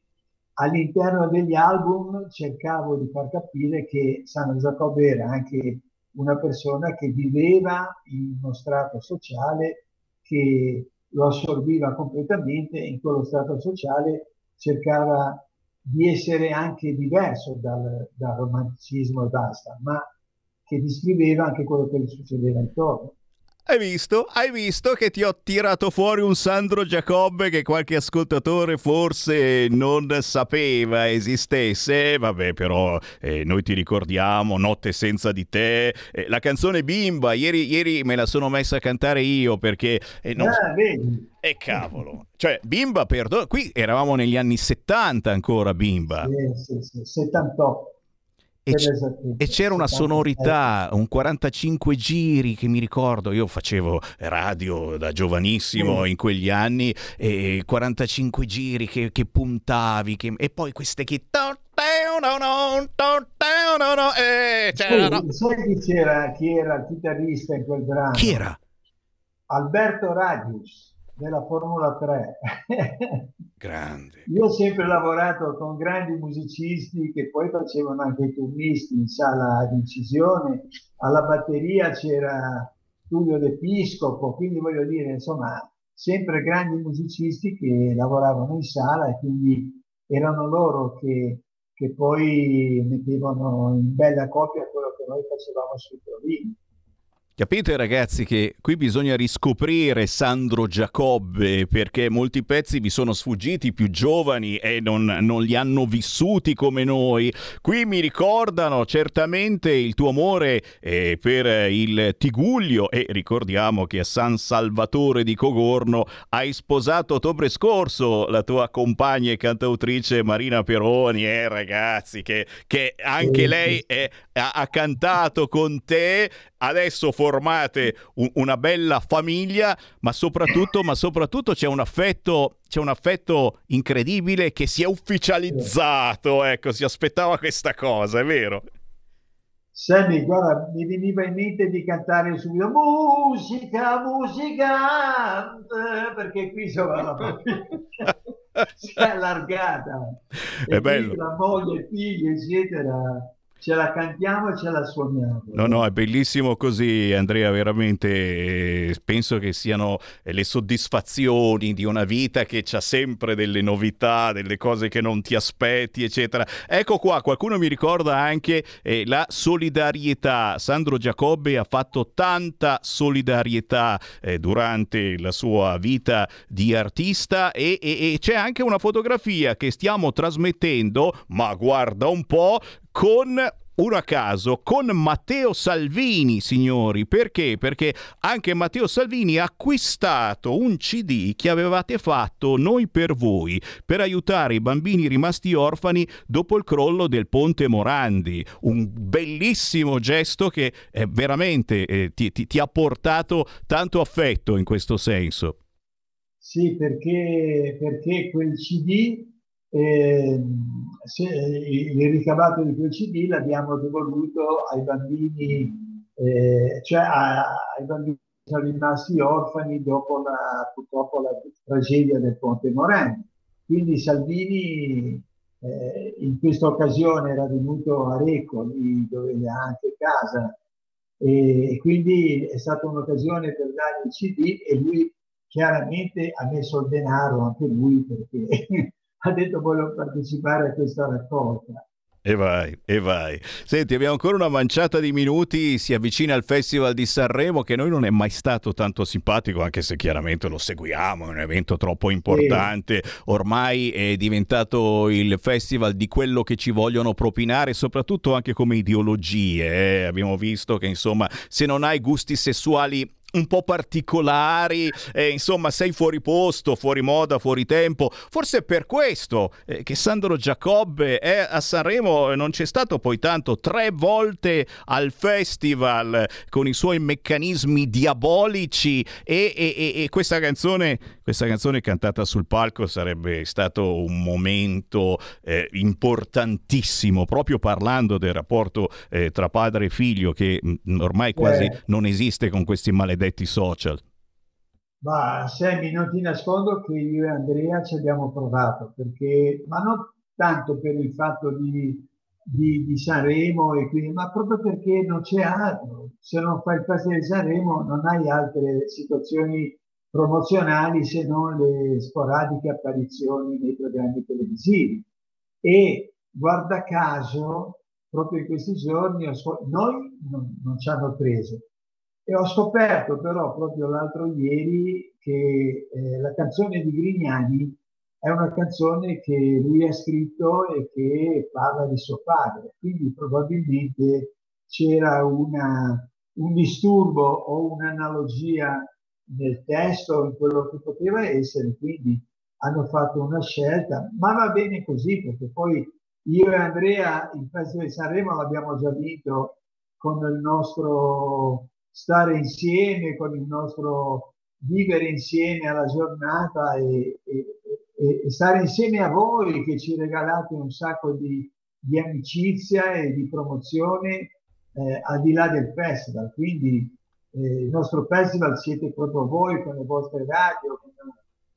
All'interno degli album cercavo di far capire che Sandro Giacobbe era anche una persona che viveva in uno strato sociale che lo assorbiva completamente e in quello strato sociale cercava di essere anche diverso dal, dal romanticismo e basta, ma che descriveva anche quello che gli succedeva intorno. Hai visto? Hai visto che ti ho tirato fuori un Sandro Giacobbe che qualche ascoltatore forse non sapeva esistesse? Vabbè, però eh, noi ti ricordiamo Notte senza di te, eh, la canzone Bimba, ieri, ieri, me la sono messa a cantare io perché... Eh, non... Ah, vedi. E eh, cavolo, cioè Bimba, perdono, qui eravamo negli anni 70 ancora Bimba. Sì, sì, sì, 78. E, c- e, c'era una sonorità, un 45 giri che mi ricordo, io facevo radio da giovanissimo mm. in quegli anni, e 45 giri che, che puntavi, che, e poi queste che... Eh, sì, sai chi, c'era, chi era il chitarrista in quel brano? Chi era? Alberto Radius della Formula 3. Grande. Io ho sempre lavorato con grandi musicisti che poi facevano anche i turnisti in sala di incisione. Alla batteria c'era Tullio D'Episcopo, quindi voglio dire, insomma, sempre grandi musicisti che lavoravano in sala e quindi erano loro che, che poi mettevano in bella copia quello che noi facevamo sui provini. Capite ragazzi che qui bisogna riscoprire Sandro Giacobbe perché molti pezzi vi sono sfuggiti più giovani e non, non, li hanno vissuti come noi. Qui mi ricordano certamente il tuo amore eh, per il Tiguglio e ricordiamo che a San Salvatore di Cogorno hai sposato ottobre scorso la tua compagna e cantautrice Marina Peroni. Eh ragazzi che, che anche lei è, ha, ha cantato con te adesso formate un, una bella famiglia, ma soprattutto, ma soprattutto c'è un affetto c'è un affetto incredibile che si è ufficializzato, ecco, si aspettava questa cosa, è vero? Sammy, guarda, mi veniva in mente di cantare subito musica, musica, perché qui insomma la si è allargata. È bello. La moglie, figli, eccetera, ce la cantiamo e ce la suoniamo. No, no, è bellissimo così, Andrea, veramente penso che siano le soddisfazioni di una vita che ha sempre delle novità, delle cose che non ti aspetti, eccetera. Ecco qua, qualcuno mi ricorda anche eh, la solidarietà. Sandro Giacobbe ha fatto tanta solidarietà eh, durante la sua vita di artista e, e, e c'è anche una fotografia che stiamo trasmettendo, ma guarda un po', con uno a caso, con Matteo Salvini, signori. Perché? Perché anche Matteo Salvini ha acquistato un CD che avevate fatto noi per voi, per aiutare i bambini rimasti orfani dopo il crollo del ponte Morandi. Un bellissimo gesto che eh, veramente eh, ti, ti, ti ha portato tanto affetto in questo senso. Sì, perché, perché quel CD eh, se, il ricavato di quel CD l'abbiamo devoluto ai bambini, eh, cioè a, ai bambini che sono rimasti orfani dopo la, purtroppo la tragedia del Ponte Morandi. Quindi Salvini eh, in questa occasione era venuto a Recco, dove ha anche casa, e quindi è stata un'occasione per dare il CD e lui chiaramente ha messo il denaro anche lui perché ha detto voglio partecipare a questa raccolta. E vai, e vai. Senti, abbiamo ancora una manciata di minuti, si avvicina al Festival di Sanremo che noi non è mai stato tanto simpatico, anche se chiaramente lo seguiamo, è un evento troppo importante, ormai è diventato il festival di quello che ci vogliono propinare, soprattutto anche come ideologie. Eh? Abbiamo visto che insomma, se non hai gusti sessuali un po' particolari, eh, insomma sei fuori posto, fuori moda, fuori tempo. Forse è per questo eh, che Sandro Giacobbe è a Sanremo e non c'è stato poi tanto, tre volte al festival con i suoi meccanismi diabolici e, e, e questa, canzone, questa canzone cantata sul palco sarebbe stato un momento eh, importantissimo, proprio parlando del rapporto eh, tra padre e figlio che mh, mm, ormai quasi non esiste con questi maledetti social. Ma Sammy, non ti nascondo che io e Andrea ci abbiamo provato, perché, ma non tanto per il fatto di, di- di Sanremo, e quindi, ma proprio perché non c'è altro. Se non fai il Festival di Sanremo non hai altre situazioni promozionali se non le sporadiche apparizioni nei programmi televisivi. E guarda caso, proprio in questi giorni, noi non, non ci hanno preso. E ho scoperto però proprio l'altro ieri che eh, la canzone di Grignani è una canzone che lui ha scritto e che parla di suo padre, quindi probabilmente c'era una- un disturbo o un'analogia nel testo, in quello che poteva essere, quindi hanno fatto una scelta, ma va bene così perché poi io e Andrea il Festival di Sanremo l'abbiamo già vinto con il nostro stare insieme, con il nostro vivere insieme alla giornata e, e- e- stare insieme a voi che ci regalate un sacco di, di amicizia e di promozione eh, al di là del festival. Quindi eh, il nostro festival siete proprio voi con le vostre radio, con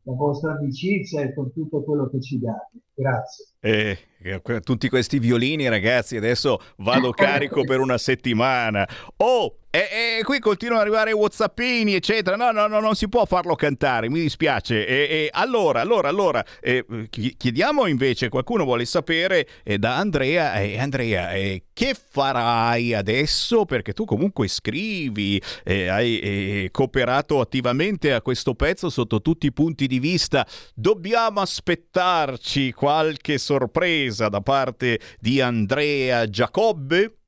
la vostra amicizia e con tutto quello che ci date. Grazie. Eh, tutti questi violini, ragazzi, adesso vado carico per una settimana. Oh, e, e qui continuano ad arrivare whatsappini, eccetera. No, no, no, non si può farlo cantare, mi dispiace. E, e allora, allora, allora, eh, chi- chiediamo invece, qualcuno vuole sapere eh, da Andrea, eh, Andrea, che farai adesso? Perché tu comunque scrivi, eh, hai cooperato attivamente a questo pezzo sotto tutti i punti di vista. Dobbiamo aspettarci qualche sorpresa da parte di Andrea Giacobbe?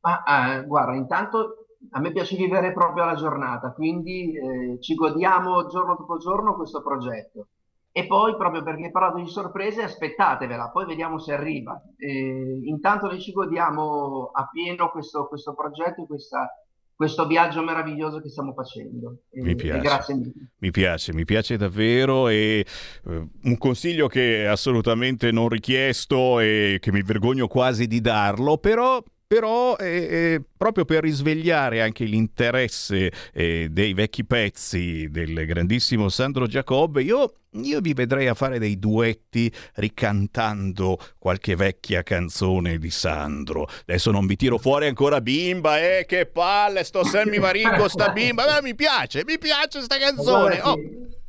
Ma eh, guarda, intanto a me piace vivere proprio la giornata, quindi eh, ci godiamo giorno dopo giorno questo progetto. E poi, proprio perché parlato di sorprese, aspettatevela, poi vediamo se arriva. Eh, intanto noi ci godiamo a pieno questo, questo progetto questa- questo viaggio meraviglioso che stiamo facendo. E- Mi piace. grazie mille. Mi piace, mi piace davvero e eh, un consiglio che è assolutamente non richiesto e che mi vergogno quasi di darlo, però... Però eh, eh, proprio per risvegliare anche l'interesse eh, dei vecchi pezzi del grandissimo Sandro Giacobbe, io, io vi vedrei a fare dei duetti ricantando qualche vecchia canzone di Sandro. Adesso non vi tiro fuori ancora bimba, eh, che palle, sto Sammy Maringo, sta bimba, ma mi piace, mi piace sta canzone. Oh.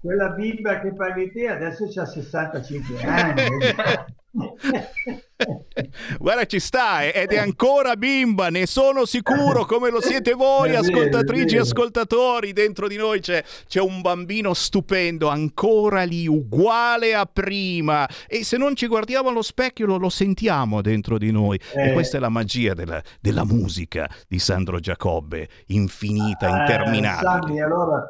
Quella bimba che paghi te adesso ha 65 anni. Guarda, ci sta eh, ed è ancora bimba, ne sono sicuro, come lo siete voi, vero, ascoltatrici e ascoltatori. Dentro di noi c'è, c'è un bambino stupendo, ancora lì, uguale a prima. E se non ci guardiamo allo specchio, lo, lo sentiamo dentro di noi. E Eh. questa è la magia della, della musica di Sandro Giacobbe, infinita, Eh, interminabile. Sammy, allora,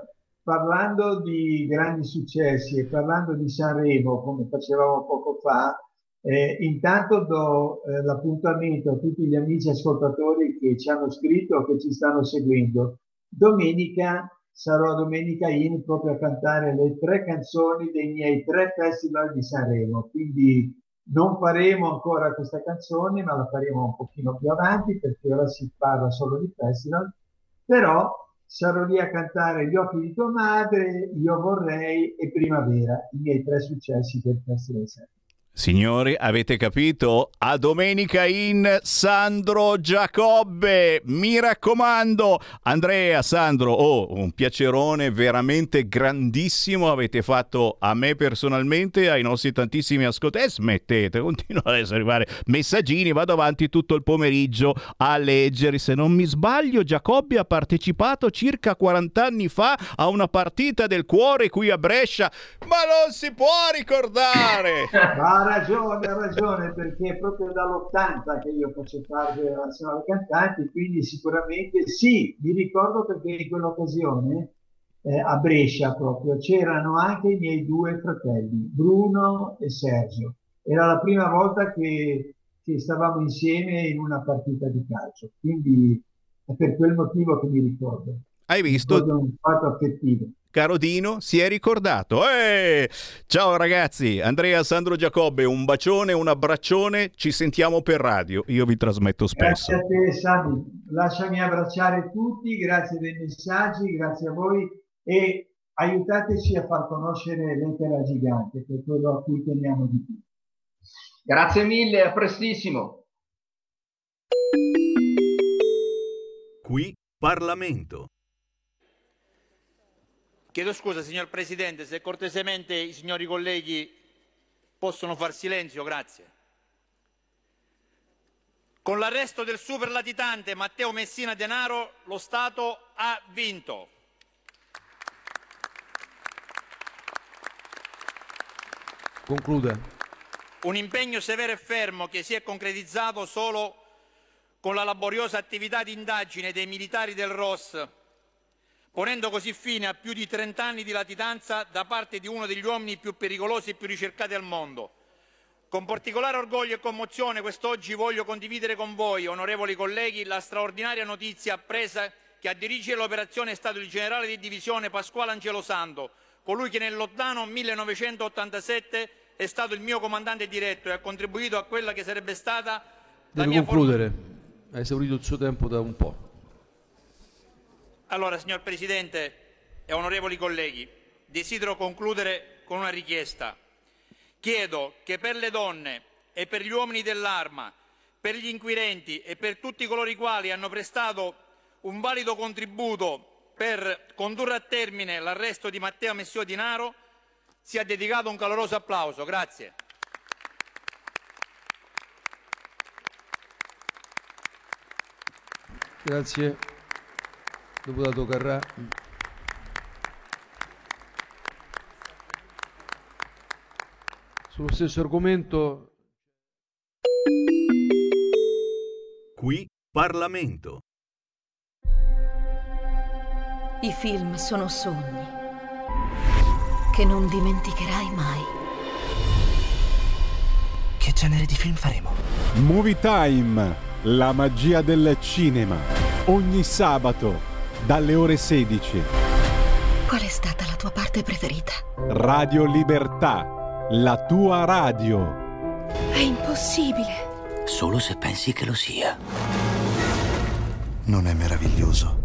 parlando di grandi successi e parlando di Sanremo, come facevamo poco fa, eh, intanto do eh, l'appuntamento a tutti gli amici ascoltatori che ci hanno scritto o che ci stanno seguendo. Domenica sarò a Domenica In proprio a cantare le tre canzoni dei miei tre festival di Sanremo, quindi non faremo ancora questa canzone, ma la faremo un pochino più avanti perché ora si parla solo di festival, però sarò lì a cantare Gli occhi di tua madre, Io vorrei e Primavera, i miei tre successi del Festival di Sanremo. Signori, avete capito? A domenica in Sandro Giacobbe. Mi raccomando, Andrea, Sandro, oh, un piacerone veramente grandissimo avete fatto a me personalmente, ai nostri tantissimi ascoltatori. E smettete, continuano ad arrivare messaggini, vado avanti tutto il pomeriggio a leggere. Se non mi sbaglio, Giacobbe ha partecipato circa 40 anni fa a una partita del cuore qui a Brescia, ma non si può ricordare. ragione, ha ragione, perché è proprio dall'80 che io faccio parte della Nazionale Cantanti, quindi sicuramente sì, mi ricordo perché in quell'occasione eh, a Brescia proprio c'erano anche i miei due fratelli, Bruno e Sergio. Era la prima volta che, che stavamo insieme in una partita di calcio, quindi è per quel motivo che mi ricordo. Hai visto? È un fatto affettivo caro Dino, si è ricordato. Eeeh! Ciao ragazzi, Andrea Sandro Giacobbe, un bacione, un abbraccione, ci sentiamo per radio, io vi trasmetto spesso. Grazie a te Sami, lasciami abbracciare tutti, grazie dei messaggi, grazie a voi e aiutateci a far conoscere l'Etera Gigante, che è quello a cui teniamo di più. Grazie mille, a prestissimo. Qui Parlamento. Chiedo scusa, signor Presidente, se cortesemente i signori colleghi possono far silenzio, grazie. Con l'arresto del superlatitante Matteo Messina Denaro lo Stato ha vinto. Conclude. Un impegno severo e fermo che si è concretizzato solo con la laboriosa attività di indagine dei militari del ROS ponendo così fine a più di 30 anni di latitanza da parte di uno degli uomini più pericolosi e più ricercati al mondo. Con particolare orgoglio e commozione quest'oggi voglio condividere con voi, onorevoli colleghi, la straordinaria notizia appresa che a dirigere l'operazione è stato il generale di divisione Pasquale Angelo Santo, colui che nel lontano 1987 è stato il mio comandante diretto e ha contribuito a quella che sarebbe stata la Deve mia concludere. Ha esaurito il suo tempo da un po'. Allora, signor Presidente e onorevoli colleghi, desidero concludere con una richiesta. Chiedo che per le donne e per gli uomini dell'arma, per gli inquirenti e per tutti coloro i quali hanno prestato un valido contributo per condurre a termine l'arresto di Matteo Messio Dinaro sia dedicato un caloroso applauso. Grazie. Grazie. Deputato Carrà. Sullo stesso argomento Qui Parlamento. I film sono sogni che non dimenticherai mai. Che genere di film faremo? Movie Time, la magia del cinema. Ogni sabato, dalle ore 16. Qual è stata la tua parte preferita? Radio Libertà, la tua radio. È impossibile. Solo se pensi che lo sia. Non è meraviglioso?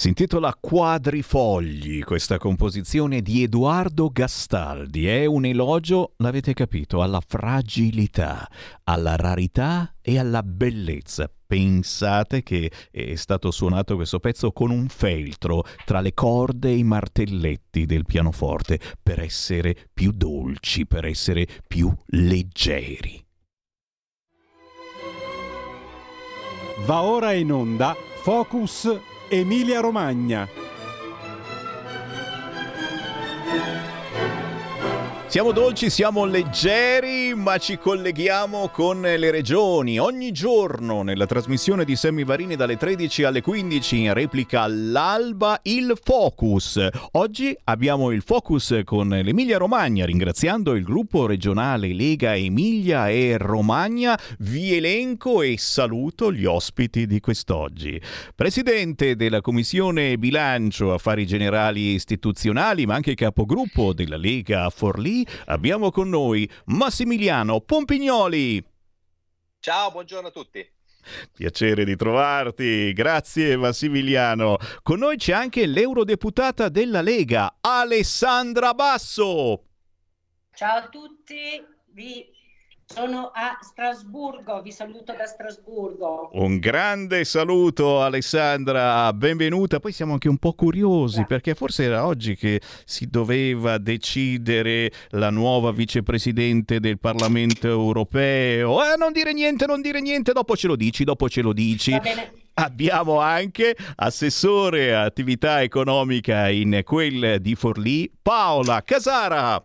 Si intitola Quadrifogli, questa composizione di Edoardo Gastaldi. È un elogio, l'avete capito, alla fragilità, alla rarità e alla bellezza. Pensate che è stato suonato questo pezzo con un feltro tra le corde e i martelletti del pianoforte per essere più dolci, per essere più leggeri. Va ora in onda Focus Emilia Romagna. Siamo dolci, siamo leggeri, ma ci colleghiamo con le regioni. Ogni giorno nella trasmissione di Semmi Varini dalle 13 alle 15 in replica all'alba il Focus. Oggi abbiamo il Focus con l'Emilia Romagna, ringraziando il gruppo regionale Lega Emilia e Romagna. Vi elenco e saluto gli ospiti di quest'oggi. Presidente della Commissione Bilancio, Affari Generali Istituzionali, ma anche capogruppo della Lega Forlì abbiamo con noi Massimiliano Pompignoli. Ciao, buongiorno a tutti. Piacere di trovarti, grazie Massimiliano. Con noi c'è anche l'eurodeputata della Lega, Alessandra Basso. Ciao a tutti, vi sono a Strasburgo, vi saluto da Strasburgo. Un grande saluto Alessandra, benvenuta. Poi siamo anche un po' curiosi perché forse era oggi che si doveva decidere la nuova vicepresidente del Parlamento europeo. Eh, non dire niente, non dire niente, dopo ce lo dici, dopo ce lo dici. Va bene. Abbiamo anche assessore attività economica in quel di Forlì, Paola Casara.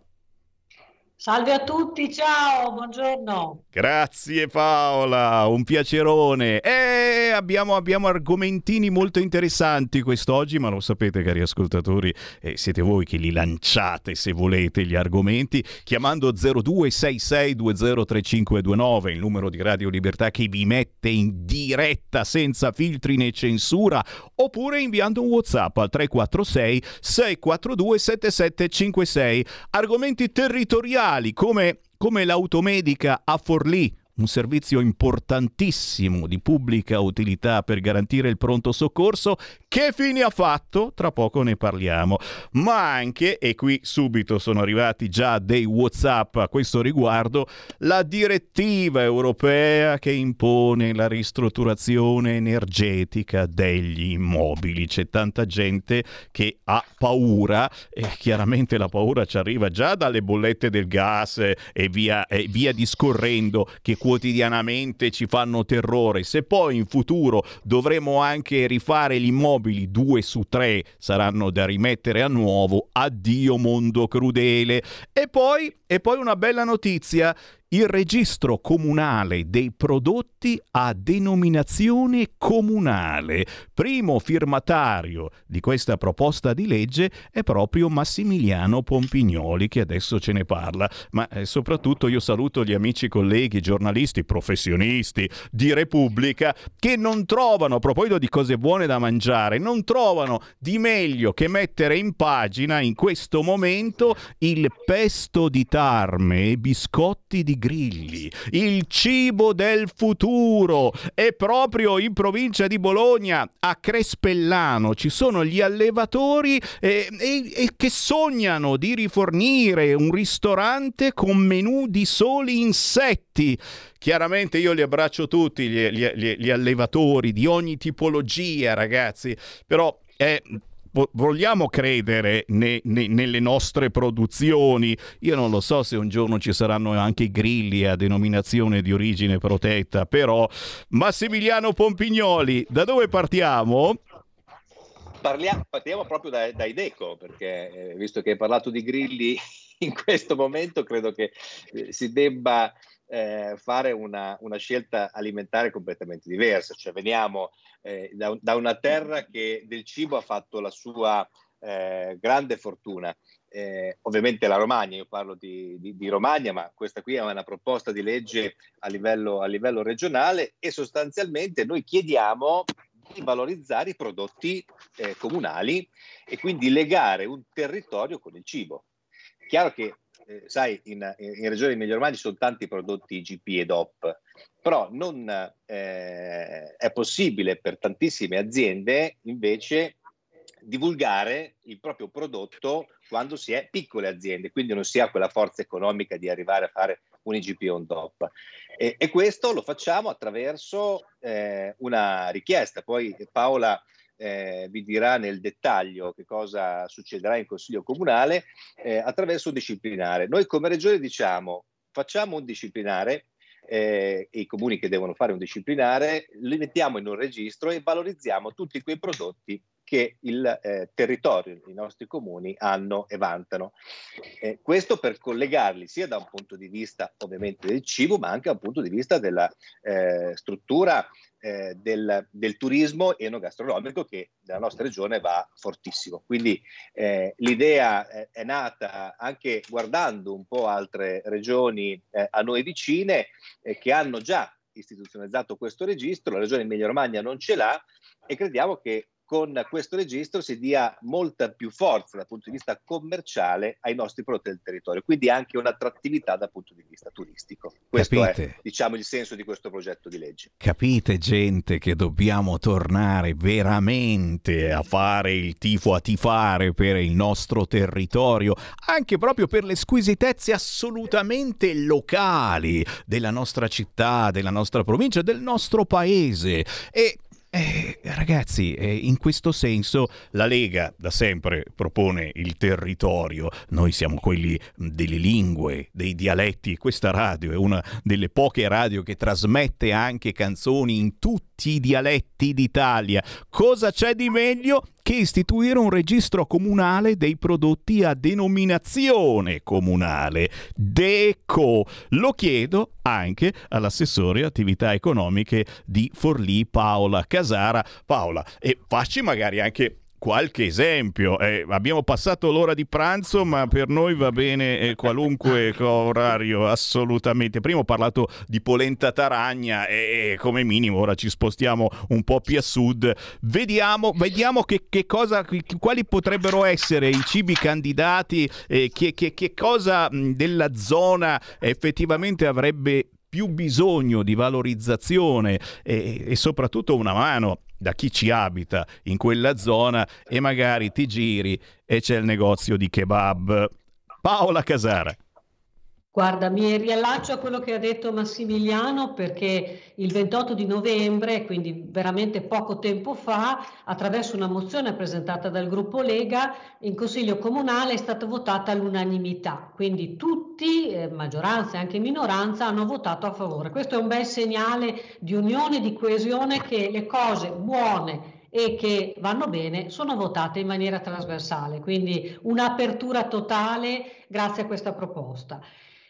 Salve a tutti, ciao, buongiorno. Grazie Paola, un piacerone. E abbiamo, abbiamo argomentini molto interessanti quest'oggi, ma lo sapete cari ascoltatori, eh, siete voi che li lanciate se volete gli argomenti, chiamando 0266203529, il numero di Radio Libertà che vi mette in diretta senza filtri né censura, oppure inviando un WhatsApp al 346 642 7756. Argomenti territoriali come, come l'automedica a Forlì, un servizio importantissimo di pubblica utilità per garantire il pronto soccorso. Che fine ha fatto? Tra poco ne parliamo. Ma anche, e qui subito sono arrivati già dei WhatsApp a questo riguardo, la direttiva europea che impone la ristrutturazione energetica degli immobili. C'è tanta gente che ha paura e chiaramente la paura ci arriva già dalle bollette del gas e via, e via discorrendo che quotidianamente ci fanno terrore. Se poi in futuro dovremo anche rifare gli immobili, due su tre saranno da rimettere a nuovo, addio mondo crudele. E poi, e poi una bella notizia, il registro comunale dei prodotti a denominazione comunale. Primo firmatario di questa proposta di legge è proprio Massimiliano Pompignoli che adesso ce ne parla, ma eh, soprattutto io saluto gli amici colleghi, giornalisti, professionisti di Repubblica che non trovano, a proposito di cose buone da mangiare, non trovano di meglio che mettere in pagina in questo momento il pesto di tarme e biscotti di grilli, il cibo del futuro. E proprio in provincia di Bologna, a Crespellano, ci sono gli allevatori eh, eh, eh, che sognano di rifornire un ristorante con menù di soli insetti. Chiaramente io li abbraccio tutti, gli, gli, gli allevatori di ogni tipologia, ragazzi, però è vogliamo credere ne, ne, nelle nostre produzioni. Io non lo so se un giorno ci saranno anche i grilli a denominazione di origine protetta, però Massimiliano Pompignoli, da dove partiamo? Parliamo, partiamo proprio da, da Ideco, perché eh, visto che hai parlato di grilli in questo momento, credo che eh, si debba eh, fare una, una, scelta alimentare completamente diversa, cioè veniamo eh, da, da, una terra che del cibo ha fatto la sua eh, grande fortuna. Eh, ovviamente la Romagna, io parlo di, di, di, Romagna, ma questa qui è una proposta di legge a livello, a livello regionale e sostanzialmente noi chiediamo di valorizzare i prodotti eh, comunali e quindi legare un territorio con il cibo. Chiaro che eh, sai, in, in, Regione Emilia Romagna ci sono tanti prodotti GP e DOP, però non eh, è possibile per tantissime aziende invece divulgare il proprio prodotto quando si è piccole aziende, quindi non si ha quella forza economica di arrivare a fare un IGP o un DOP. E, e questo lo facciamo attraverso eh, una richiesta. Poi Paola eh, vi dirà nel dettaglio che cosa succederà in Consiglio Comunale eh, attraverso un disciplinare. Noi come Regione diciamo facciamo un disciplinare eh, i comuni che devono fare un disciplinare, li mettiamo in un registro e valorizziamo tutti quei prodotti che il eh, territorio, i nostri comuni hanno e vantano. Eh, questo per collegarli sia da un punto di vista ovviamente del cibo, ma anche da un punto di vista della eh, struttura eh, del, del, turismo enogastronomico che nella nostra regione va fortissimo. Quindi eh, l'idea è, è, nata anche guardando un po' altre regioni eh, a noi vicine eh, che hanno già istituzionalizzato questo registro, la regione Emilia Romagna non ce l'ha e crediamo che con questo registro si dia molta più forza dal punto di vista commerciale ai nostri prodotti del territorio, quindi anche un'attrattività dal punto di vista turistico. Questo Capite? è diciamo, il senso di questo progetto di legge. Capite gente che dobbiamo tornare veramente a fare il tifo, a tifare per il nostro territorio, anche proprio per le squisitezze assolutamente locali della nostra città, della nostra provincia, del nostro paese. E eh, ragazzi, eh, in questo senso la Lega da sempre propone il territorio, noi siamo quelli delle lingue, dei dialetti, questa radio è una delle poche radio che trasmette anche canzoni in tutti i dialetti d'Italia. Cosa c'è di meglio che istituire un registro comunale dei prodotti a denominazione comunale, DECO. Lo chiedo anche all'assessore attività economiche di Forlì Paola Casara. Paola, e facci magari anche qualche esempio. Eh, abbiamo passato l'ora di pranzo, ma per noi va bene eh, qualunque orario, assolutamente. Prima ho parlato di polenta taragna e come minimo ora ci spostiamo un po' più a sud. Vediamo, vediamo che, che cosa, quali potrebbero essere i cibi candidati, eh, che, che, che cosa della zona effettivamente avrebbe più bisogno di valorizzazione e, e soprattutto una mano da chi ci abita in quella zona e magari ti giri e c'è il negozio di kebab. Paola Casara. Guarda, mi riallaccio a quello che ha detto Massimiliano perché il 28 di novembre, quindi veramente poco tempo fa, attraverso una mozione presentata dal gruppo Lega, in Consiglio Comunale è stata votata all'unanimità, quindi tutti, eh, maggioranza e anche minoranza, hanno votato a favore. Questo è un bel segnale di unione, di coesione che le cose buone e che vanno bene sono votate in maniera trasversale, quindi un'apertura totale grazie a questa proposta.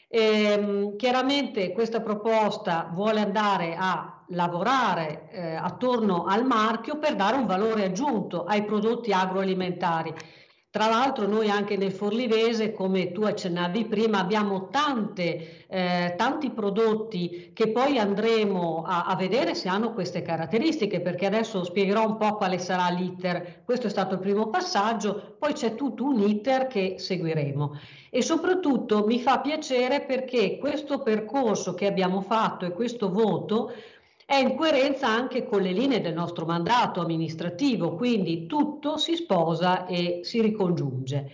Ehm, chiaramente questa proposta vuole andare a lavorare eh, attorno al marchio per dare un valore aggiunto ai prodotti agroalimentari. Tra l'altro noi anche nel Forlivese, come tu accennavi prima, abbiamo tante, eh, tanti prodotti che poi andremo a, a, vedere se hanno queste caratteristiche, perché adesso spiegherò un po' quale sarà l'iter. Questo è stato il primo passaggio, poi c'è tutto un iter che seguiremo e soprattutto mi fa piacere perché questo percorso che abbiamo fatto e questo voto è in coerenza anche con le linee del nostro mandato amministrativo, quindi tutto si sposa e si ricongiunge.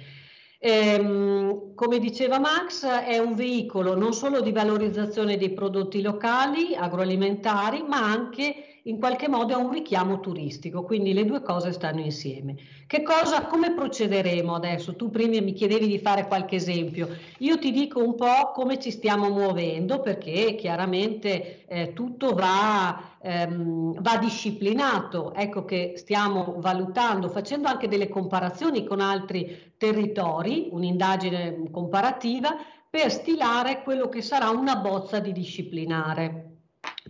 Ehm, come diceva Max, è un veicolo non solo di valorizzazione dei prodotti locali, agroalimentari, ma anche in qualche modo è un richiamo turistico, quindi le due cose stanno insieme. Che cosa, come procederemo adesso? Tu prima mi chiedevi di fare qualche esempio, io ti dico un po' come ci stiamo muovendo perché chiaramente eh, tutto va, ehm, va disciplinato, ecco che stiamo valutando, facendo anche delle comparazioni con altri territori, un'indagine comparativa per stilare quello che sarà una bozza di disciplinare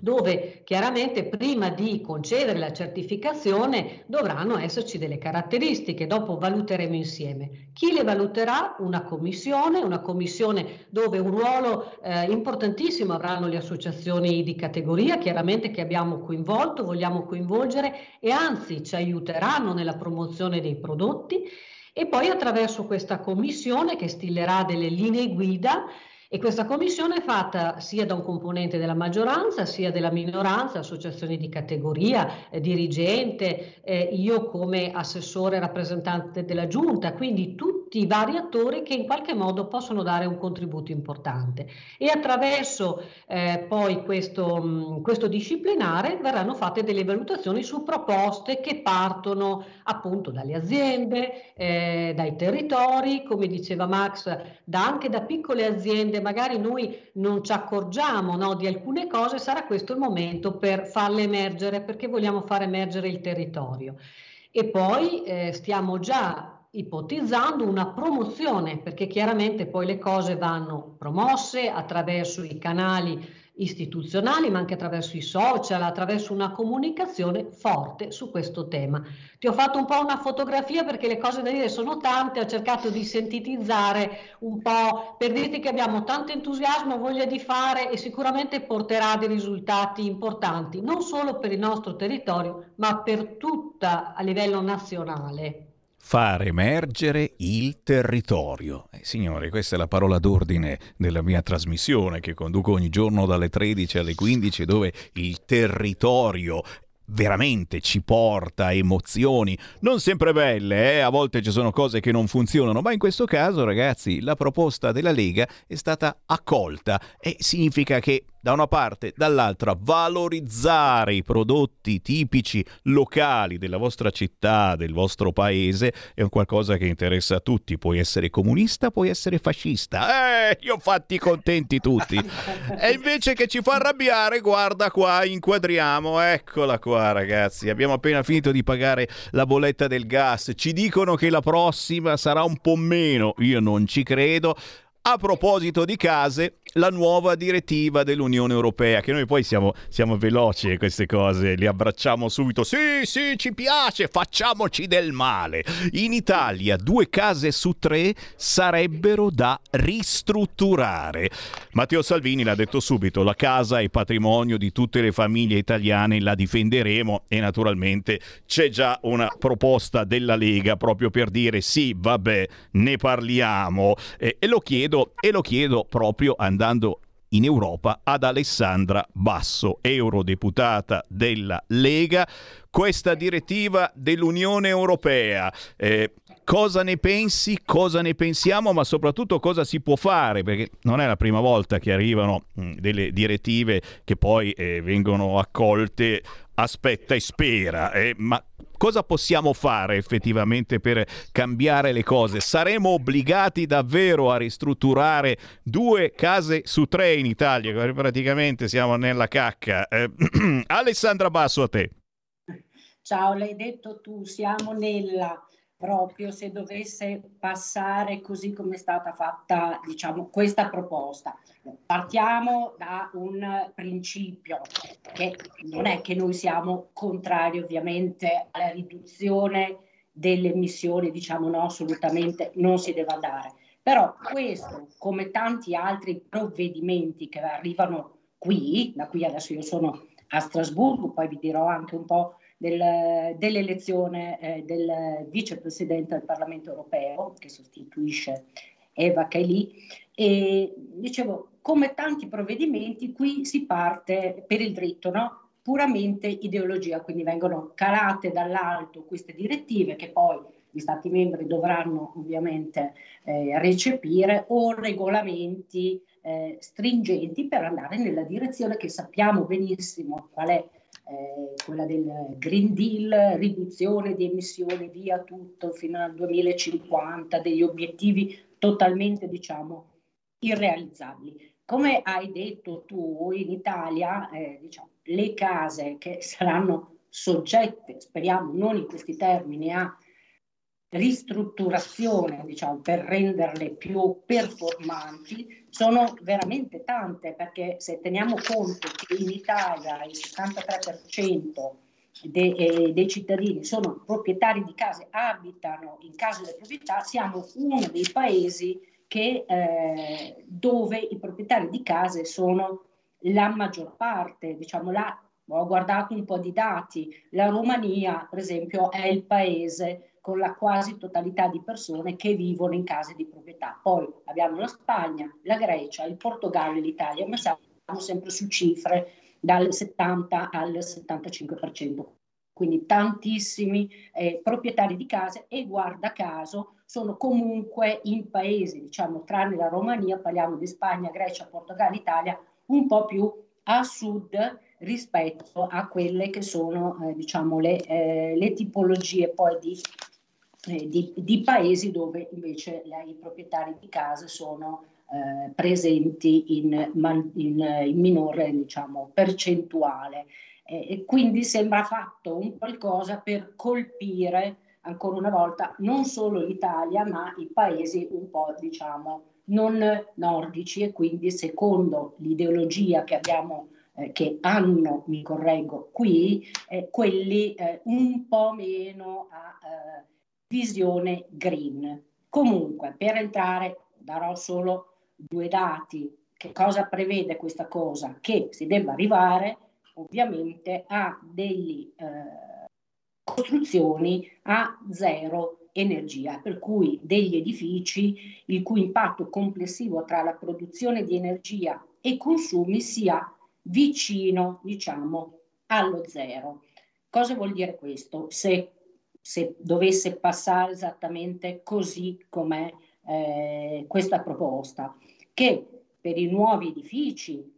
dove chiaramente prima di concedere la certificazione dovranno esserci delle caratteristiche, dopo valuteremo insieme. Chi le valuterà? Una commissione, una commissione dove un ruolo eh, importantissimo avranno le associazioni di categoria, chiaramente che abbiamo coinvolto, vogliamo coinvolgere e anzi ci aiuteranno nella promozione dei prodotti e poi attraverso questa commissione che stilerà delle linee guida e questa commissione è fatta sia da un componente della maggioranza sia della minoranza, associazioni di categoria, eh, dirigente, eh, io come assessore rappresentante della giunta, quindi tutti i vari attori che in qualche modo possono dare un contributo importante. E attraverso eh, poi questo, questo disciplinare verranno fatte delle valutazioni su proposte che partono appunto dalle aziende, eh, dai territori, come diceva Max, da, anche da piccole aziende magari noi non ci accorgiamo no, di alcune cose, sarà questo il momento per farle emergere perché vogliamo far emergere il territorio. E poi eh, stiamo già ipotizzando una promozione, perché chiaramente poi le cose vanno promosse attraverso i canali istituzionali, ma anche attraverso i social, attraverso una comunicazione forte su questo tema. Ti ho fatto un po' una fotografia perché le cose da dire sono tante, ho cercato di sintetizzare un po' per dirti che abbiamo tanto entusiasmo, voglia di fare e sicuramente porterà dei risultati importanti, non solo per il nostro territorio, ma per tutta a livello nazionale far emergere il territorio. Eh, signori, questa è la parola d'ordine della mia trasmissione che conduco ogni giorno dalle 13 alle 15 dove il territorio veramente ci porta emozioni, non sempre belle, eh? a volte ci sono cose che non funzionano, ma in questo caso ragazzi la proposta della Lega è stata accolta e significa che da una parte, dall'altra valorizzare i prodotti tipici locali della vostra città, del vostro paese, è un qualcosa che interessa a tutti. Puoi essere comunista, puoi essere fascista. Eh, io fatti contenti tutti. e invece che ci fa arrabbiare, guarda qua, inquadriamo, eccola qua ragazzi. Abbiamo appena finito di pagare la bolletta del gas. Ci dicono che la prossima sarà un po' meno. Io non ci credo. A proposito di case, la nuova direttiva dell'Unione Europea, che noi poi siamo, siamo veloci e queste cose le abbracciamo subito. Sì, sì, ci piace, facciamoci del male. In Italia due case su tre sarebbero da ristrutturare. Matteo Salvini l'ha detto subito, la casa è patrimonio di tutte le famiglie italiane, la difenderemo e naturalmente c'è già una proposta della Lega proprio per dire sì, vabbè, ne parliamo. E, e lo chiedo chiedo, e lo chiedo proprio andando in Europa ad Alessandra Basso, eurodeputata della Lega. Questa direttiva dell'Unione Europea. Eh, cosa ne pensi, cosa ne pensiamo, ma soprattutto cosa si può fare, perché non è la prima volta che arrivano mm, delle direttive che poi eh, vengono accolte aspetta e spera, eh, ma cosa possiamo fare effettivamente per cambiare le cose? Saremo obbligati davvero a ristrutturare due case su tre in Italia, praticamente siamo nella cacca. Eh, Alessandra Basso a te. Ciao, l'hai detto tu, siamo nella proprio se dovesse passare così come è stata fatta diciamo, questa proposta. Partiamo da un principio che non è che noi siamo contrari ovviamente alla riduzione delle emissioni, diciamo no, assolutamente non si deve andare. Però questo, come tanti altri provvedimenti che arrivano qui, da qui adesso io sono a Strasburgo, poi vi dirò anche un po' del, dell'elezione eh, del vicepresidente del Parlamento europeo che sostituisce Eva Kaili e dicevo come tanti provvedimenti qui si parte per il dritto, no? puramente ideologia, quindi vengono calate dall'alto queste direttive che poi gli Stati membri dovranno ovviamente eh, recepire o regolamenti eh, stringenti per andare nella direzione che sappiamo benissimo qual è eh, quella del Green Deal, riduzione di emissioni via tutto fino al 2050, degli obiettivi totalmente, diciamo, irrealizzabili. Come hai detto tu, in Italia, eh, diciamo, le case che saranno soggette, speriamo non in questi termini, a ristrutturazione, diciamo, per renderle più performanti, sono veramente tante, perché se teniamo conto che in Italia il 73% de, eh, dei cittadini sono proprietari di case, abitano in case di proprietà, siamo uno dei paesi che, eh, dove i proprietari di case sono la maggior parte, diciamo la, ho guardato un po' di dati, la Romania per esempio è il paese con la quasi totalità di persone che vivono in case di proprietà. Poi abbiamo la Spagna, la Grecia, il Portogallo e l'Italia, ma siamo sempre su cifre dal 70 al 75%. Quindi tantissimi eh, proprietari di case e guarda caso sono comunque in paesi, diciamo, tranne la Romania, parliamo di Spagna, Grecia, Portogallo, Italia, un po' più a sud rispetto a quelle che sono eh, diciamo, le, eh, le tipologie poi di eh, di, di, paesi dove invece la, i proprietari di case sono eh, presenti in, in, in minore diciamo, percentuale. e quindi sembra fatto un qualcosa per colpire ancora una volta non solo l'Italia ma i paesi un po' diciamo non nordici e quindi secondo l'ideologia che abbiamo eh, che hanno, mi correggo, qui, eh, quelli eh, un po' meno a eh, visione green. Comunque, per entrare, darò solo due dati. Che cosa prevede questa cosa? Che si debba arrivare ovviamente a delle eh, costruzioni a zero energia, per cui degli edifici il cui impatto complessivo tra la produzione di energia e consumi sia vicino, diciamo, allo zero. Cosa vuol dire questo? Se, se dovesse passare esattamente così com'è eh, questa proposta, che per i nuovi edifici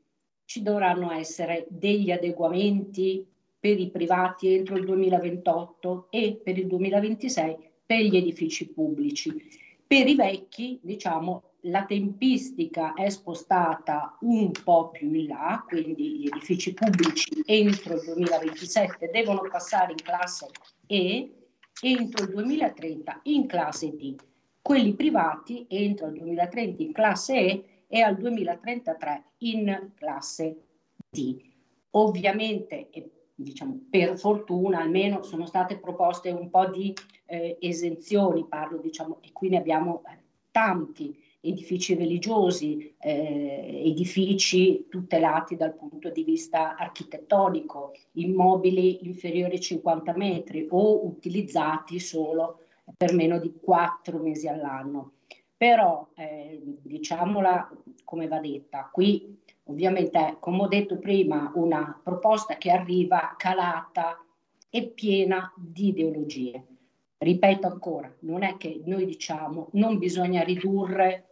ci dovranno essere degli adeguamenti per i privati entro il 2028 e per il 2026 per gli edifici pubblici. Per i vecchi, diciamo, la tempistica è spostata un po' più in là, quindi gli edifici pubblici entro il 2027 devono passare in classe E, entro il 2030 in classe D. Quelli privati entro il 2030 in classe E e al 2033 in classe D. Ovviamente, diciamo, per fortuna almeno sono state proposte un po' di eh, esenzioni, parlo diciamo, e qui ne abbiamo eh, tanti edifici religiosi, eh, edifici tutelati dal punto di vista architettonico, immobili inferiori ai 50 metri o utilizzati solo per meno di quattro mesi all'anno. Però, eh, diciamola come va detta, qui ovviamente è, come ho detto prima, una proposta che arriva calata e piena di ideologie. Ripeto ancora, non è che noi diciamo non bisogna ridurre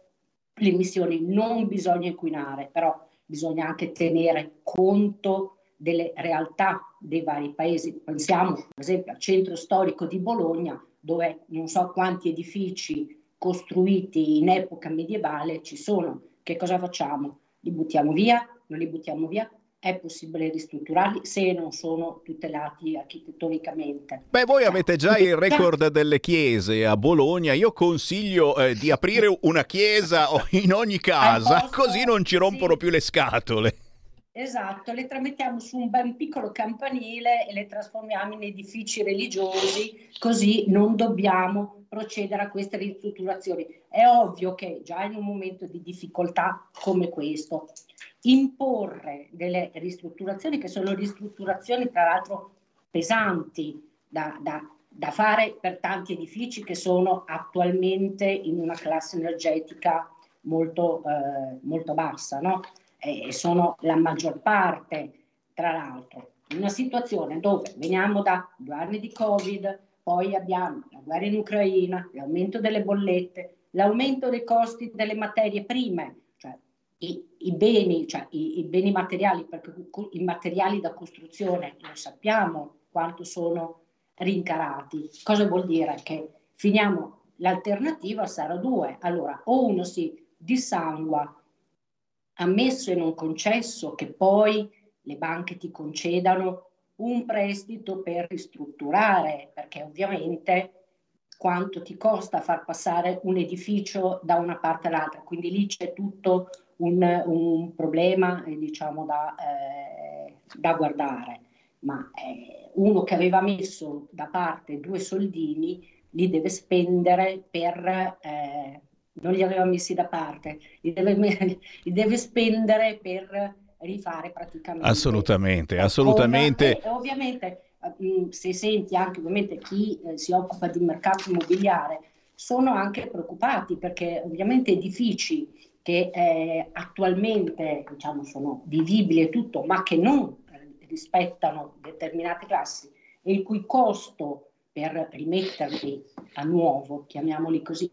le emissioni, non bisogna inquinare, però bisogna anche tenere conto delle realtà dei vari paesi. Pensiamo per esempio al centro storico di Bologna, dove non so quanti edifici costruiti in epoca medievale ci sono. Che cosa facciamo? Li buttiamo via? Non li buttiamo via? È possibile ristrutturarli se non sono tutelati architettonicamente. Beh, voi avete già il record delle chiese a Bologna. Io consiglio eh, di aprire una chiesa in ogni casa, così non ci rompono sì. più le scatole. Esatto, le tramettiamo su un ben piccolo campanile e le trasformiamo in edifici religiosi, così non dobbiamo procedere a queste ristrutturazioni. È ovvio che già in un momento di difficoltà come questo, imporre delle ristrutturazioni che sono ristrutturazioni tra l'altro pesanti da, da, da fare per tanti edifici che sono attualmente in una classe energetica molto, eh, molto bassa, no? e sono la maggior parte, tra l'altro, in una situazione dove veniamo da due anni di Covid, poi abbiamo la guerra in Ucraina, l'aumento delle bollette, l'aumento dei costi delle materie prime, cioè i, i beni, cioè i, i, beni materiali, perché i materiali da costruzione lo sappiamo quanto sono rincarati. Cosa vuol dire? Che finiamo, l'alternativa sarà due. Allora, o uno si dissangua ammesso e non concesso che poi le banche ti concedano un prestito per ristrutturare, perché ovviamente quanto ti costa far passare un edificio da una parte all'altra, quindi lì c'è tutto un, un problema eh, diciamo da, eh, da, guardare, ma eh, uno che aveva messo da parte due soldini li deve spendere per eh, non li aveva messi da parte, li deve, li deve spendere per rifare praticamente. Assolutamente, assolutamente. E, ovviamente mm, se senti anche ovviamente chi eh, si occupa di mercato immobiliare, sono anche preoccupati perché ovviamente edifici che eh, attualmente diciamo, sono vivibili e tutto, ma che non eh, rispettano determinate classi e il cui costo per rimetterli a nuovo, chiamiamoli così,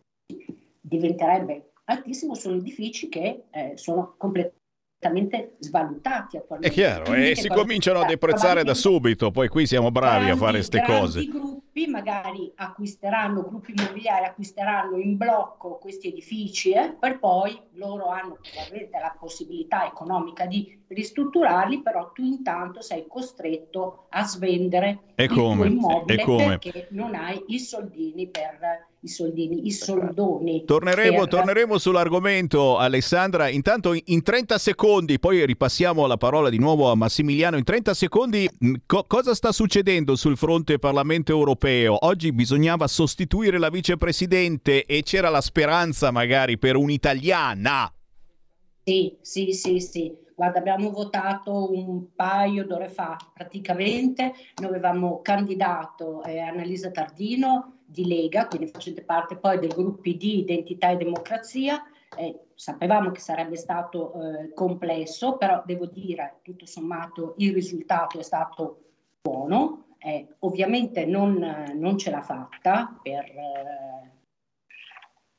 diventerebbe altissimo, sono edifici che eh, sono completamente svalutati attualmente. È chiaro, e si cominciano a deprezzare da subito, poi qui siamo bravi grandi, a fare queste cose. gruppi gruppi magari acquisteranno, gruppi immobiliari acquisteranno in blocco questi edifici eh, per poi loro hanno la possibilità economica di ristrutturarli, però tu intanto sei costretto a svendere e il come? tuo immobile E come? perché non hai i soldini per i soldini, i soldoni. Torneremo, per- torneremo sull'argomento, Alessandra. Intanto in 30 secondi, poi ripassiamo la parola di nuovo a Massimiliano. In 30 secondi, mh, co- cosa sta succedendo sul fronte Parlamento europeo? Oggi bisognava sostituire la vicepresidente e c'era la speranza magari per un'italiana. Sì, sì, sì, sì. Guarda, abbiamo votato un paio d'ore fa praticamente, noi avevamo candidato eh, Annalisa Tardino di Lega, quindi facente parte poi del gruppo di Identità e Democrazia. Eh, sapevamo che sarebbe stato eh, complesso, però devo dire, tutto sommato, il risultato è stato buono. Eh, ovviamente non, non ce l'ha fatta per,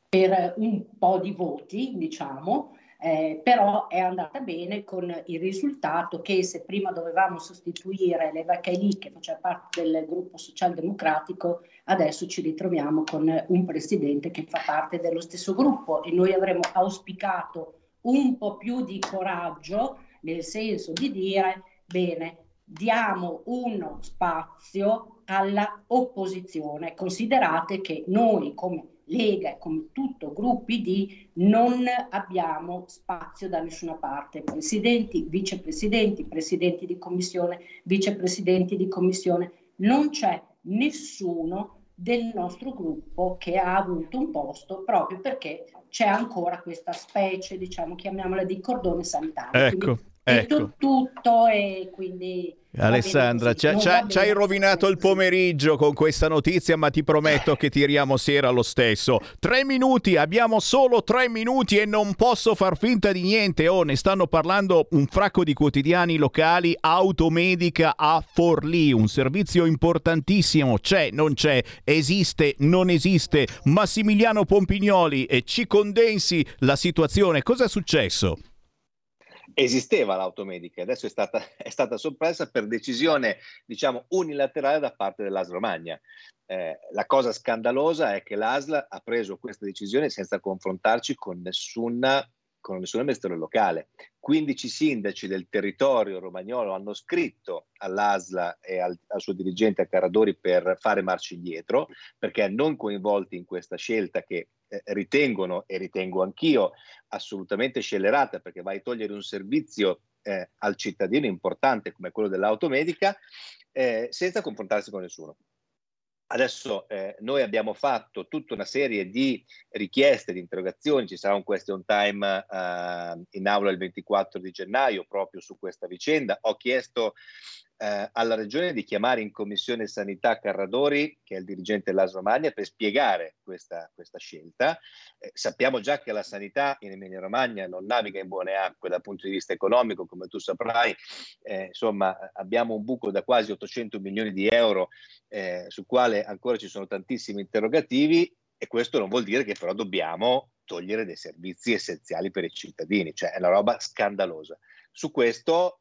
per un po' di voti, diciamo, eh, però è andata bene con il risultato che se prima dovevamo sostituire Leva Kaili che faceva parte del gruppo socialdemocratico, adesso ci ritroviamo con un presidente che fa parte dello stesso gruppo e noi avremmo auspicato un po' più di coraggio nel senso di dire bene, diamo uno spazio alla opposizione. Considerate che noi come Lega e come tutto gruppi di non abbiamo spazio da nessuna parte. Presidenti, vicepresidenti, presidenti di commissione, vicepresidenti di commissione, non c'è nessuno del nostro gruppo che ha avuto un posto proprio perché c'è ancora questa specie, diciamo, chiamiamola di cordone sanitario. Ecco, Quindi ecco. tutto, tutto e quindi Alessandra, ci hai rovinato il pomeriggio con questa notizia, ma ti prometto che tiriamo sera lo stesso. Tre minuti, abbiamo solo tre minuti e non posso far finta di niente. Oh, ne stanno parlando un fracco di quotidiani locali. Automedica a Forlì, un servizio importantissimo. C'è, non c'è, esiste, non esiste. Massimiliano Pompignoli, e ci condensi la situazione. Cosa è successo? Esisteva l'automedica, adesso è stata, è stata soppressa per decisione, diciamo, unilaterale da parte dell'ASL Romagna. Eh, la cosa scandalosa è che l'ASL ha preso questa decisione senza confrontarci con nessuna con nessun amministratore locale. 15 sindaci del territorio romagnolo hanno scritto all'ASLA e al, al suo dirigente a Caradori per fare marcia indietro, perché non coinvolti in questa scelta che eh, ritengono, e ritengo anch'io, assolutamente scellerata, perché vai a togliere un servizio eh, al cittadino importante come quello dell'automedica, eh, senza confrontarsi con nessuno. Adesso eh, noi abbiamo fatto tutta una serie di richieste, di interrogazioni, ci sarà un question time eh, in aula il 24 di gennaio proprio su questa vicenda. Ho chiesto eh, alla Regione di chiamare in Commissione Sanità Carradori, che è il dirigente dell'AS Romagna, per spiegare questa, questa scelta. Eh, sappiamo già che la sanità in Emilia Romagna non naviga in buone acque dal punto di vista economico, come tu saprai, eh, insomma abbiamo un buco da quasi 800 milioni di euro eh, sul quale ancora ci sono tantissimi interrogativi e questo non vuol dire che però dobbiamo togliere dei servizi essenziali per i cittadini, cioè è una roba scandalosa. Su questo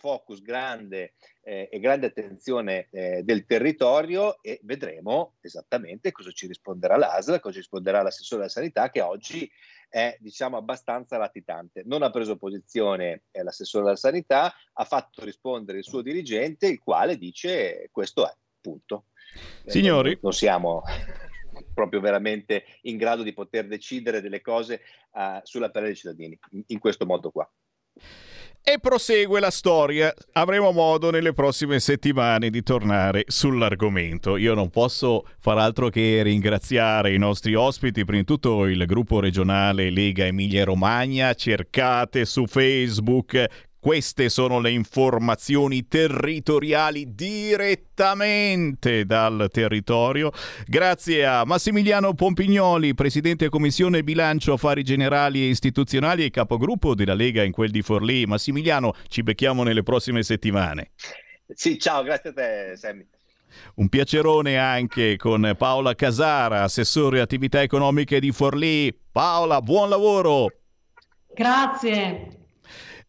focus grande eh, e grande attenzione eh, del territorio e vedremo esattamente cosa ci risponderà l'ASL, cosa ci risponderà l'assessore della sanità che oggi è diciamo abbastanza latitante. Non ha preso posizione eh, l'assessore della sanità, ha fatto rispondere il suo dirigente il quale dice questo è, punto. Eh, Signori. non siamo proprio veramente in grado di poter decidere delle cose uh, sulla pelle dei cittadini in, in questo modo qua. E prosegue la storia. Avremo modo nelle prossime settimane di tornare sull'argomento. Io non posso far altro che ringraziare i nostri ospiti, prima di tutto il gruppo regionale Lega Emilia Romagna. Cercate su Facebook queste sono le informazioni territoriali direttamente dal territorio. Grazie a Massimiliano Pompignoli, Presidente Commissione Bilancio Affari Generali e Istituzionali e capogruppo della Lega in quel di Forlì. Massimiliano, ci becchiamo nelle prossime settimane. Sì, ciao, grazie a te Sammy. Un piacerone anche con Paola Casara, assessore attività economiche di Forlì. Paola, buon lavoro! Grazie.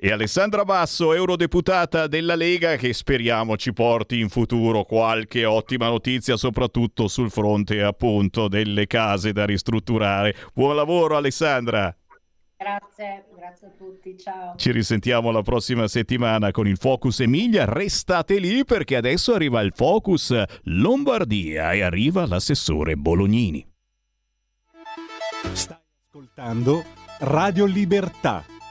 E Alessandra Basso, eurodeputata della Lega, che speriamo ci porti in futuro qualche ottima notizia, soprattutto sul fronte appunto delle case da ristrutturare. Buon lavoro Alessandra! Grazie, grazie a tutti, ciao. Ci risentiamo la prossima settimana con il Focus Emilia. Restate lì perché adesso arriva il Focus Lombardia e arriva l'assessore Bolognini. Stai ascoltando Radio Libertà,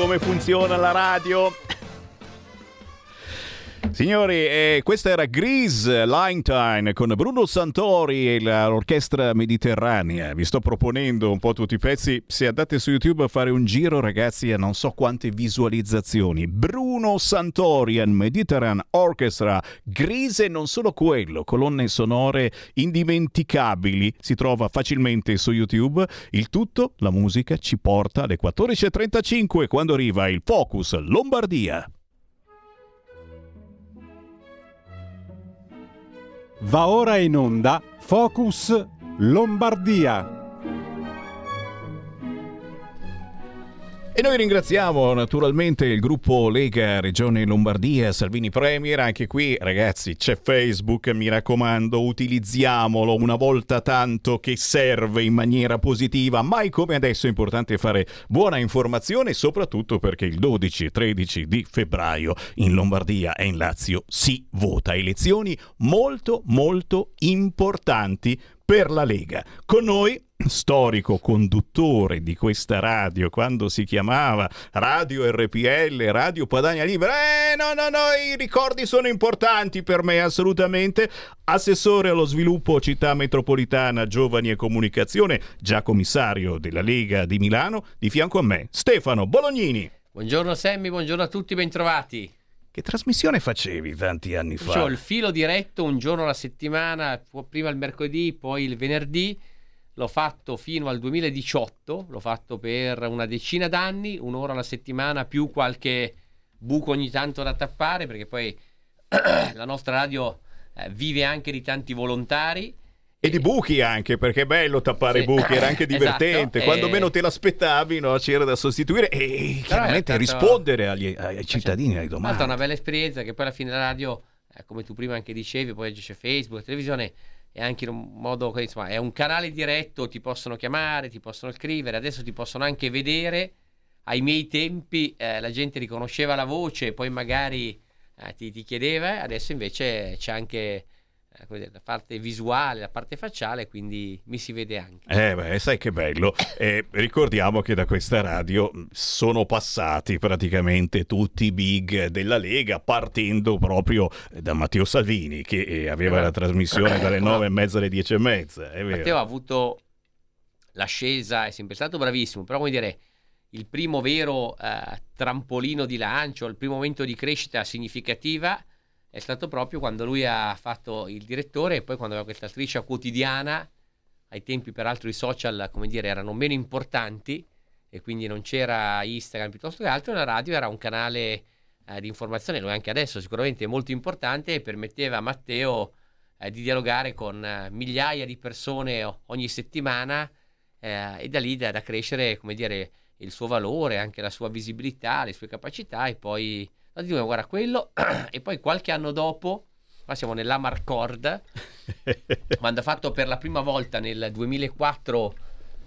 Come funziona la radio. Signori, eh, questa era Grease Line Time con Bruno Santori e l'orchestra mediterranea. Vi sto proponendo un po' tutti i pezzi. Se andate su YouTube a fare un giro, ragazzi, a non so quante visualizzazioni. Bruno Santori and Mediterranean Orchestra. Grease non solo quello, colonne sonore indimenticabili. Si trova facilmente su YouTube. Il tutto, la musica, ci porta alle 14.35 quando arriva il Focus Lombardia. Va ora in onda Focus Lombardia. E noi ringraziamo naturalmente il gruppo Lega Regione Lombardia, Salvini Premier, anche qui ragazzi c'è Facebook, mi raccomando utilizziamolo una volta tanto che serve in maniera positiva, mai come adesso è importante fare buona informazione soprattutto perché il 12 e 13 di febbraio in Lombardia e in Lazio si vota, elezioni molto molto importanti per la Lega. Con noi storico conduttore di questa radio quando si chiamava Radio RPL, Radio Padania Libera. Eh, no, no, no, i ricordi sono importanti per me assolutamente. Assessore allo sviluppo città metropolitana, giovani e comunicazione, già commissario della Lega di Milano, di fianco a me, Stefano Bolognini. Buongiorno Sammy, buongiorno a tutti, bentrovati. Che trasmissione facevi tanti anni fa? Facevo il filo diretto un giorno alla settimana, prima il mercoledì, poi il venerdì l'ho fatto fino al 2018, l'ho fatto per una decina d'anni, un'ora alla settimana più qualche buco ogni tanto da tappare, perché poi la nostra radio eh, vive anche di tanti volontari. E di buchi anche, perché è bello tappare i Sì. buchi, era anche Esatto, divertente. Quando e- meno te l'aspettavi, no, c'era da sostituire e chiaramente tanto- rispondere agli, ai cittadini, alle l'altro è domande. una bella esperienza che poi alla fine la radio, eh, come tu prima anche dicevi, poi c'è Facebook, la televisione è anche in un modo insomma è un canale diretto, ti possono chiamare, ti possono scrivere, adesso ti possono anche vedere. Ai miei tempi eh, la gente riconosceva la voce, poi magari eh, ti, ti chiedeva, adesso invece c'è anche eh, la parte visuale, la parte facciale, quindi mi si vede anche. Eh beh, sai che bello. Eh, ricordiamo che da questa radio sono passati praticamente tutti i big della Lega, partendo proprio da Matteo Salvini, che eh, aveva la trasmissione dalle nove e mezza alle dieci e mezza. È vero. Matteo ha avuto l'ascesa, è sempre stato bravissimo, però come dire, il primo vero eh, trampolino di lancio, il primo momento di crescita significativa è stato proprio quando lui ha fatto il direttore e poi quando aveva questa striscia quotidiana, ai tempi peraltro i social, come dire, erano meno importanti e quindi non c'era Instagram piuttosto che altro, la radio era un canale eh, di informazione, lo è anche adesso sicuramente molto importante e permetteva a Matteo eh, di dialogare con eh, migliaia di persone ogni settimana eh, e da lì da, da crescere, come dire, il suo valore, anche la sua visibilità, le sue capacità e poi, no, dico, guarda, quello e poi qualche anno dopo, qua siamo nell'Amarcord, quando ha fatto per la prima volta nel 2004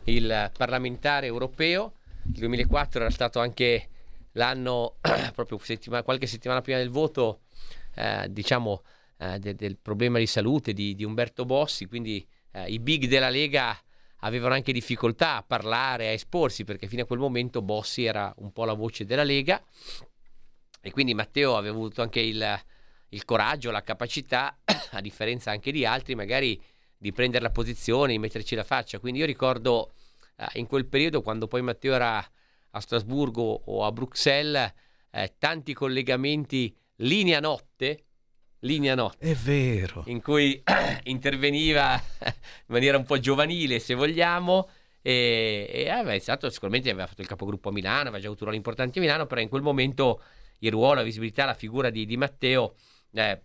il parlamentare europeo, il 2004 era stato anche l'anno, proprio settima- qualche settimana prima del voto, eh, diciamo, eh, de- del problema di salute di, di Umberto Bossi, quindi eh, i big della Lega avevano anche difficoltà a parlare, a esporsi, perché fino a quel momento Bossi era un po' la voce della Lega e quindi Matteo aveva avuto anche il, il coraggio, la capacità, a differenza anche di altri, magari di prendere la posizione, di metterci la faccia. Quindi io ricordo eh, in quel periodo, quando poi Matteo era a Strasburgo o a Bruxelles, eh, tanti collegamenti linea notte, linea notte, È vero. in cui interveniva in maniera un po' giovanile, se vogliamo. E, e aveva iniziato, sicuramente aveva fatto il capogruppo a Milano, aveva già avuto ruoli importanti a Milano, però in quel momento il ruolo, la visibilità, la figura di, di Matteo eh,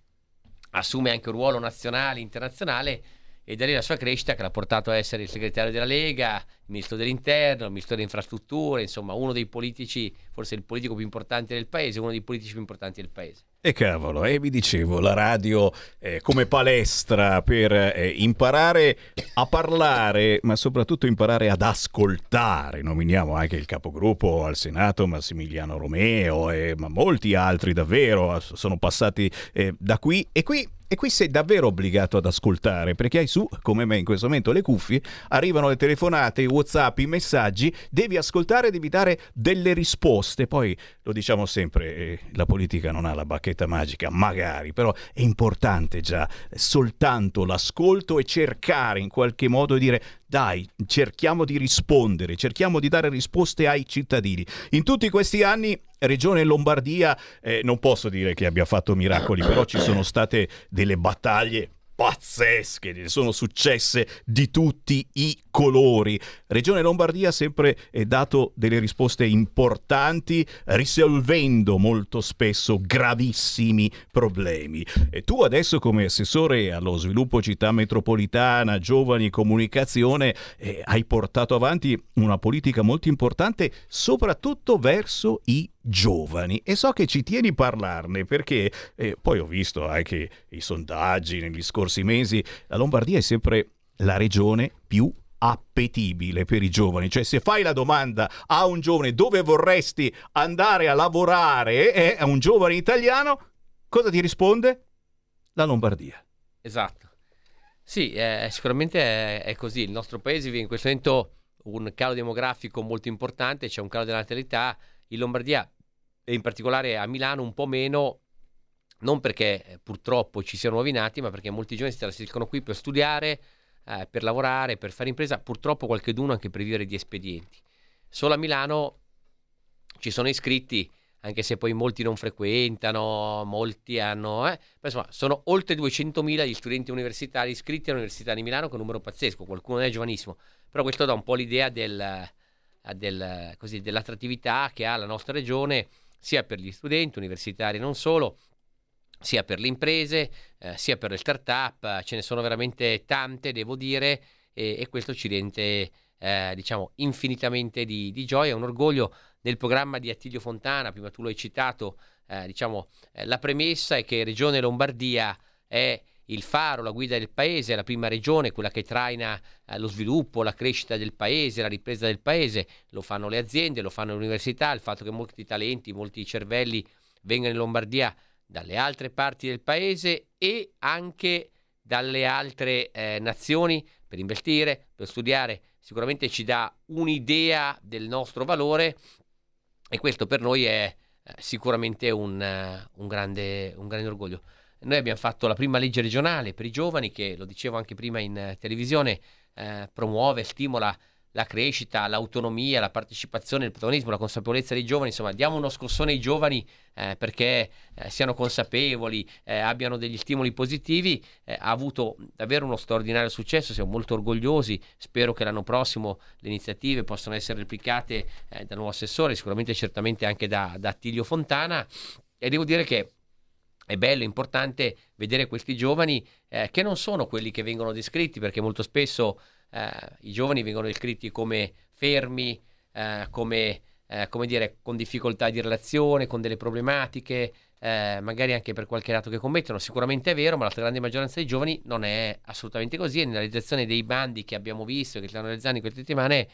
assume anche un ruolo nazionale, internazionale e da lì la sua crescita che l'ha portato a essere il segretario della Lega, ministro dell'interno, ministro delle infrastrutture, insomma uno dei politici, forse il politico più importante del paese, uno dei politici più importanti del paese. E cavolo, e vi dicevo, la radio eh, come palestra per eh, imparare a parlare, ma soprattutto imparare ad ascoltare. Nominiamo anche il capogruppo al Senato, Massimiliano Romeo, e, ma molti altri davvero sono passati eh, da qui. E qui E qui sei davvero obbligato ad ascoltare perché hai su, come me in questo momento, le cuffie, arrivano le telefonate, i WhatsApp, i messaggi, devi ascoltare, devi dare delle risposte. Poi lo diciamo sempre, eh, la politica non ha la bacchetta magica, magari, però è importante già soltanto l'ascolto e cercare in qualche modo di dire dai, cerchiamo di rispondere, cerchiamo di dare risposte ai cittadini. In tutti questi anni Regione Lombardia, eh, non posso dire che abbia fatto miracoli, però ci sono state delle battaglie pazzesche, sono successe di tutti i colori. Regione Lombardia ha sempre dato delle risposte importanti, risolvendo molto spesso gravissimi problemi. E tu adesso come assessore allo sviluppo città metropolitana, giovani e comunicazione, eh, hai portato avanti una politica molto importante, soprattutto verso i giovani e so che ci tieni a parlarne perché eh, poi ho visto anche i sondaggi negli scorsi mesi, la Lombardia è sempre la regione più appetibile per i giovani, cioè se fai la domanda a un giovane dove vorresti andare a lavorare eh, a un giovane italiano, cosa ti risponde? La Lombardia. Esatto. Sì, eh, sicuramente è, è, così. Il nostro paese vive in questo momento un calo demografico molto importante, c'è un calo della natalità. In Lombardia e in particolare a Milano un po' meno, non perché eh, purtroppo ci siano nuovi nati, ma perché molti giovani si trasferiscono qui per studiare, eh, per lavorare, per fare impresa, purtroppo qualcheduno anche per vivere di espedienti. Solo a Milano ci sono iscritti, anche se poi molti non frequentano, molti hanno... Eh, insomma, sono oltre 200.000 gli studenti universitari iscritti all'Università di Milano, che è un numero pazzesco, qualcuno è giovanissimo, però questo dà un po' l'idea del, del, così, dell'attrattività che ha la nostra regione sia per gli studenti universitari non solo, sia per le imprese, eh, sia per le start-up, ce ne sono veramente tante, devo dire, e, e questo ci rende eh, diciamo infinitamente di, di, gioia, un orgoglio nel programma di Attilio Fontana, prima tu l'hai citato, eh, diciamo, eh, la premessa è che Regione Lombardia è il faro, la guida del paese, la prima regione, quella che traina eh, lo sviluppo, la crescita del paese, la ripresa del paese, lo fanno le aziende, lo fanno le università, il fatto che molti talenti, molti cervelli vengano in Lombardia dalle altre parti del paese e anche dalle altre eh, nazioni per investire, per studiare, sicuramente ci dà un'idea del nostro valore e questo per noi è eh, sicuramente un, uh, un, grande, un grande orgoglio. Noi abbiamo fatto la prima legge regionale per i giovani che, lo dicevo anche prima in eh, televisione, eh, promuove, stimola la crescita, l'autonomia, la partecipazione, il protagonismo, la consapevolezza dei giovani, insomma diamo uno scossone ai giovani eh, perché eh, siano consapevoli, eh, abbiano degli stimoli positivi, eh, ha avuto davvero uno straordinario successo, siamo molto orgogliosi, spero che l'anno prossimo le iniziative possano essere replicate eh, dal nuovo assessore, sicuramente certamente anche da, da Attilio Fontana e devo dire che è bello, importante vedere questi giovani eh, che non sono quelli che vengono descritti, perché molto spesso i giovani vengono descritti come fermi, eh, come, eh, come, dire, con difficoltà di relazione, con delle problematiche, eh, magari anche per qualche reato che commettono. Sicuramente è vero, ma la stragrande maggioranza dei giovani non è assolutamente così. E nella realizzazione dei bandi che abbiamo visto, che stanno realizzando in queste settimane,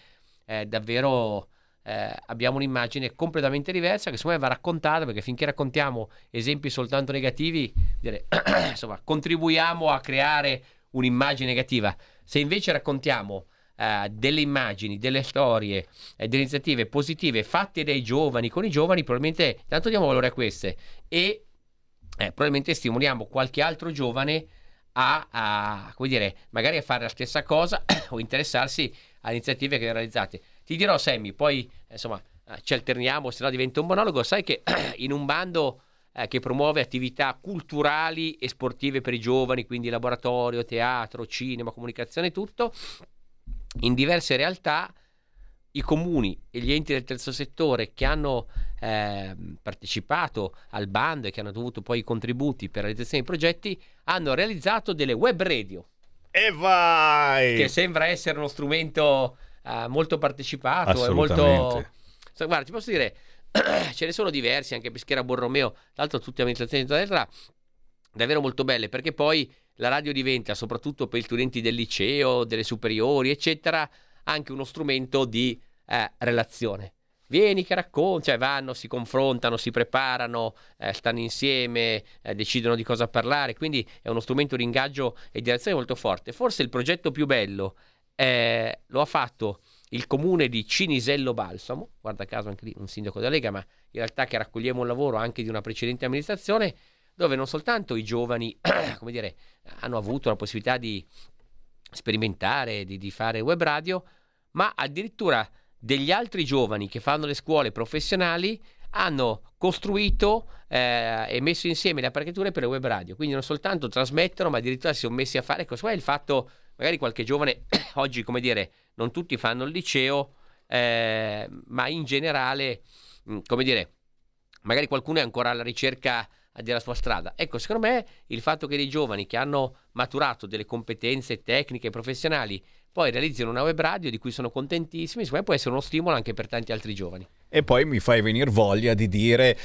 è davvero eh, abbiamo un'immagine completamente diversa che secondo me va raccontata perché finché raccontiamo esempi soltanto negativi, dire, insomma, contribuiamo a creare un'immagine negativa. Se invece raccontiamo eh, delle immagini, delle storie, eh, delle iniziative positive fatte dai giovani, con i giovani, probabilmente tanto diamo valore a queste e eh, probabilmente stimoliamo qualche altro giovane a, a, come dire, magari a fare la stessa cosa o interessarsi a iniziative che realizzate. Ti dirò, Sammy, poi insomma ci alterniamo, se no diventa un monologo. Sai che in un bando eh, che promuove attività culturali e sportive per i giovani, quindi laboratorio, teatro, cinema, comunicazione, tutto, in diverse realtà i comuni e gli enti del terzo settore che hanno eh, partecipato al bando e che hanno dovuto poi i contributi per la realizzazione dei progetti hanno realizzato delle web radio. E vai! Che sembra essere uno strumento uh, molto partecipato e molto... So, guarda, ti posso dire, ce ne sono diversi, anche Peschiera Borromeo, tra l'altro tutte amministrazioni di destra, davvero molto belle, perché poi la radio diventa, soprattutto per gli studenti del liceo, delle superiori, eccetera, anche uno strumento di eh, relazione. vieni che racconti, cioè vanno, si confrontano, si preparano, eh, stanno insieme, eh, decidono di cosa parlare, quindi è uno strumento di ingaggio e di azione molto forte. Forse il progetto più bello eh, lo ha fatto il comune di Cinisello Balsamo, guarda caso anche lì un sindaco della Lega, ma in realtà che raccoglieva un lavoro anche di una precedente amministrazione, dove non soltanto i giovani, come dire, hanno avuto la possibilità di sperimentare, di, di fare web radio, ma addirittura degli altri giovani che fanno le scuole professionali hanno costruito eh, e messo insieme le apparecchiature per le web radio. Quindi non soltanto trasmettono, ma addirittura si sono messi a fare. Questo è il fatto, magari qualche giovane oggi, come dire, non tutti fanno il liceo, eh, ma in generale, mh, come dire, magari qualcuno è ancora alla ricerca della sua strada. Ecco, secondo me il fatto che dei giovani che hanno maturato delle competenze tecniche e professionali poi realizzino una web radio di cui sono contentissimi, secondo me può essere uno stimolo anche per tanti altri giovani. E poi mi fai venire voglia di dire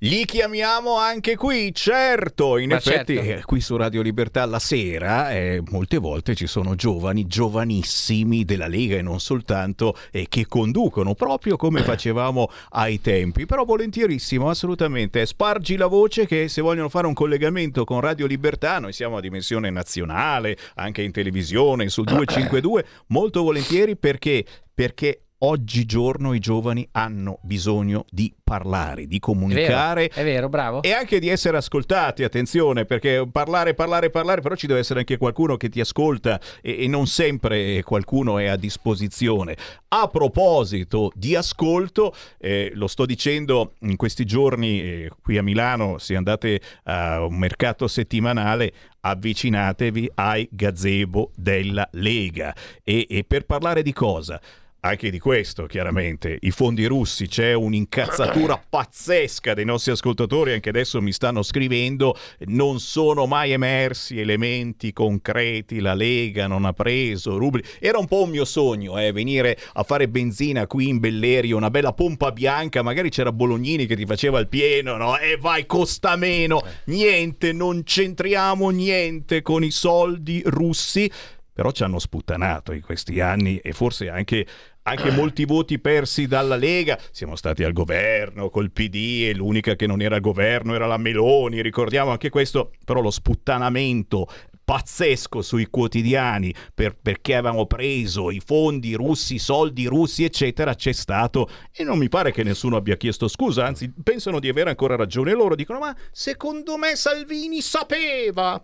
li chiamiamo anche qui, certo, in Ma effetti. certo. eh, qui su Radio Libertà la sera eh, molte volte ci sono giovani, giovanissimi della Lega e non soltanto, eh, che conducono proprio come facevamo ai tempi, però volentierissimo, assolutamente, spargi la voce che se vogliono fare un collegamento con Radio Libertà, noi siamo a dimensione nazionale, anche in televisione, sul 252, molto volentieri perché perché oggigiorno i giovani hanno bisogno di parlare, di È vero, comunicare è vero, bravo. e anche di essere ascoltati, attenzione, perché parlare, parlare, parlare, però ci deve essere anche qualcuno che ti ascolta e, e non sempre qualcuno è a disposizione. A proposito di ascolto, eh, lo sto dicendo in questi giorni eh, qui a Milano, se andate a un mercato settimanale, avvicinatevi ai gazebo della Lega. E, e per parlare di cosa? Anche di questo, chiaramente, i fondi russi, c'è un'incazzatura pazzesca dei nostri ascoltatori, anche adesso mi stanno scrivendo, non sono mai emersi elementi concreti, la Lega non ha preso rubli. Era un po' un mio sogno, eh, venire a fare benzina qui in Bellerio, una bella pompa bianca, magari c'era Bolognini che ti faceva il pieno, no? E vai, costa meno, niente, non c'entriamo niente con i soldi russi però ci hanno sputtanato in questi anni e forse anche, anche molti voti persi dalla Lega. Siamo stati al governo col PD e l'unica che non era al governo era la Meloni, ricordiamo anche questo, però lo sputtanamento pazzesco sui quotidiani per- perché avevamo preso i fondi russi, i soldi russi, eccetera, c'è stato e non mi pare che nessuno abbia chiesto scusa, anzi pensano di avere ancora ragione loro, dicono ma secondo me Salvini sapeva.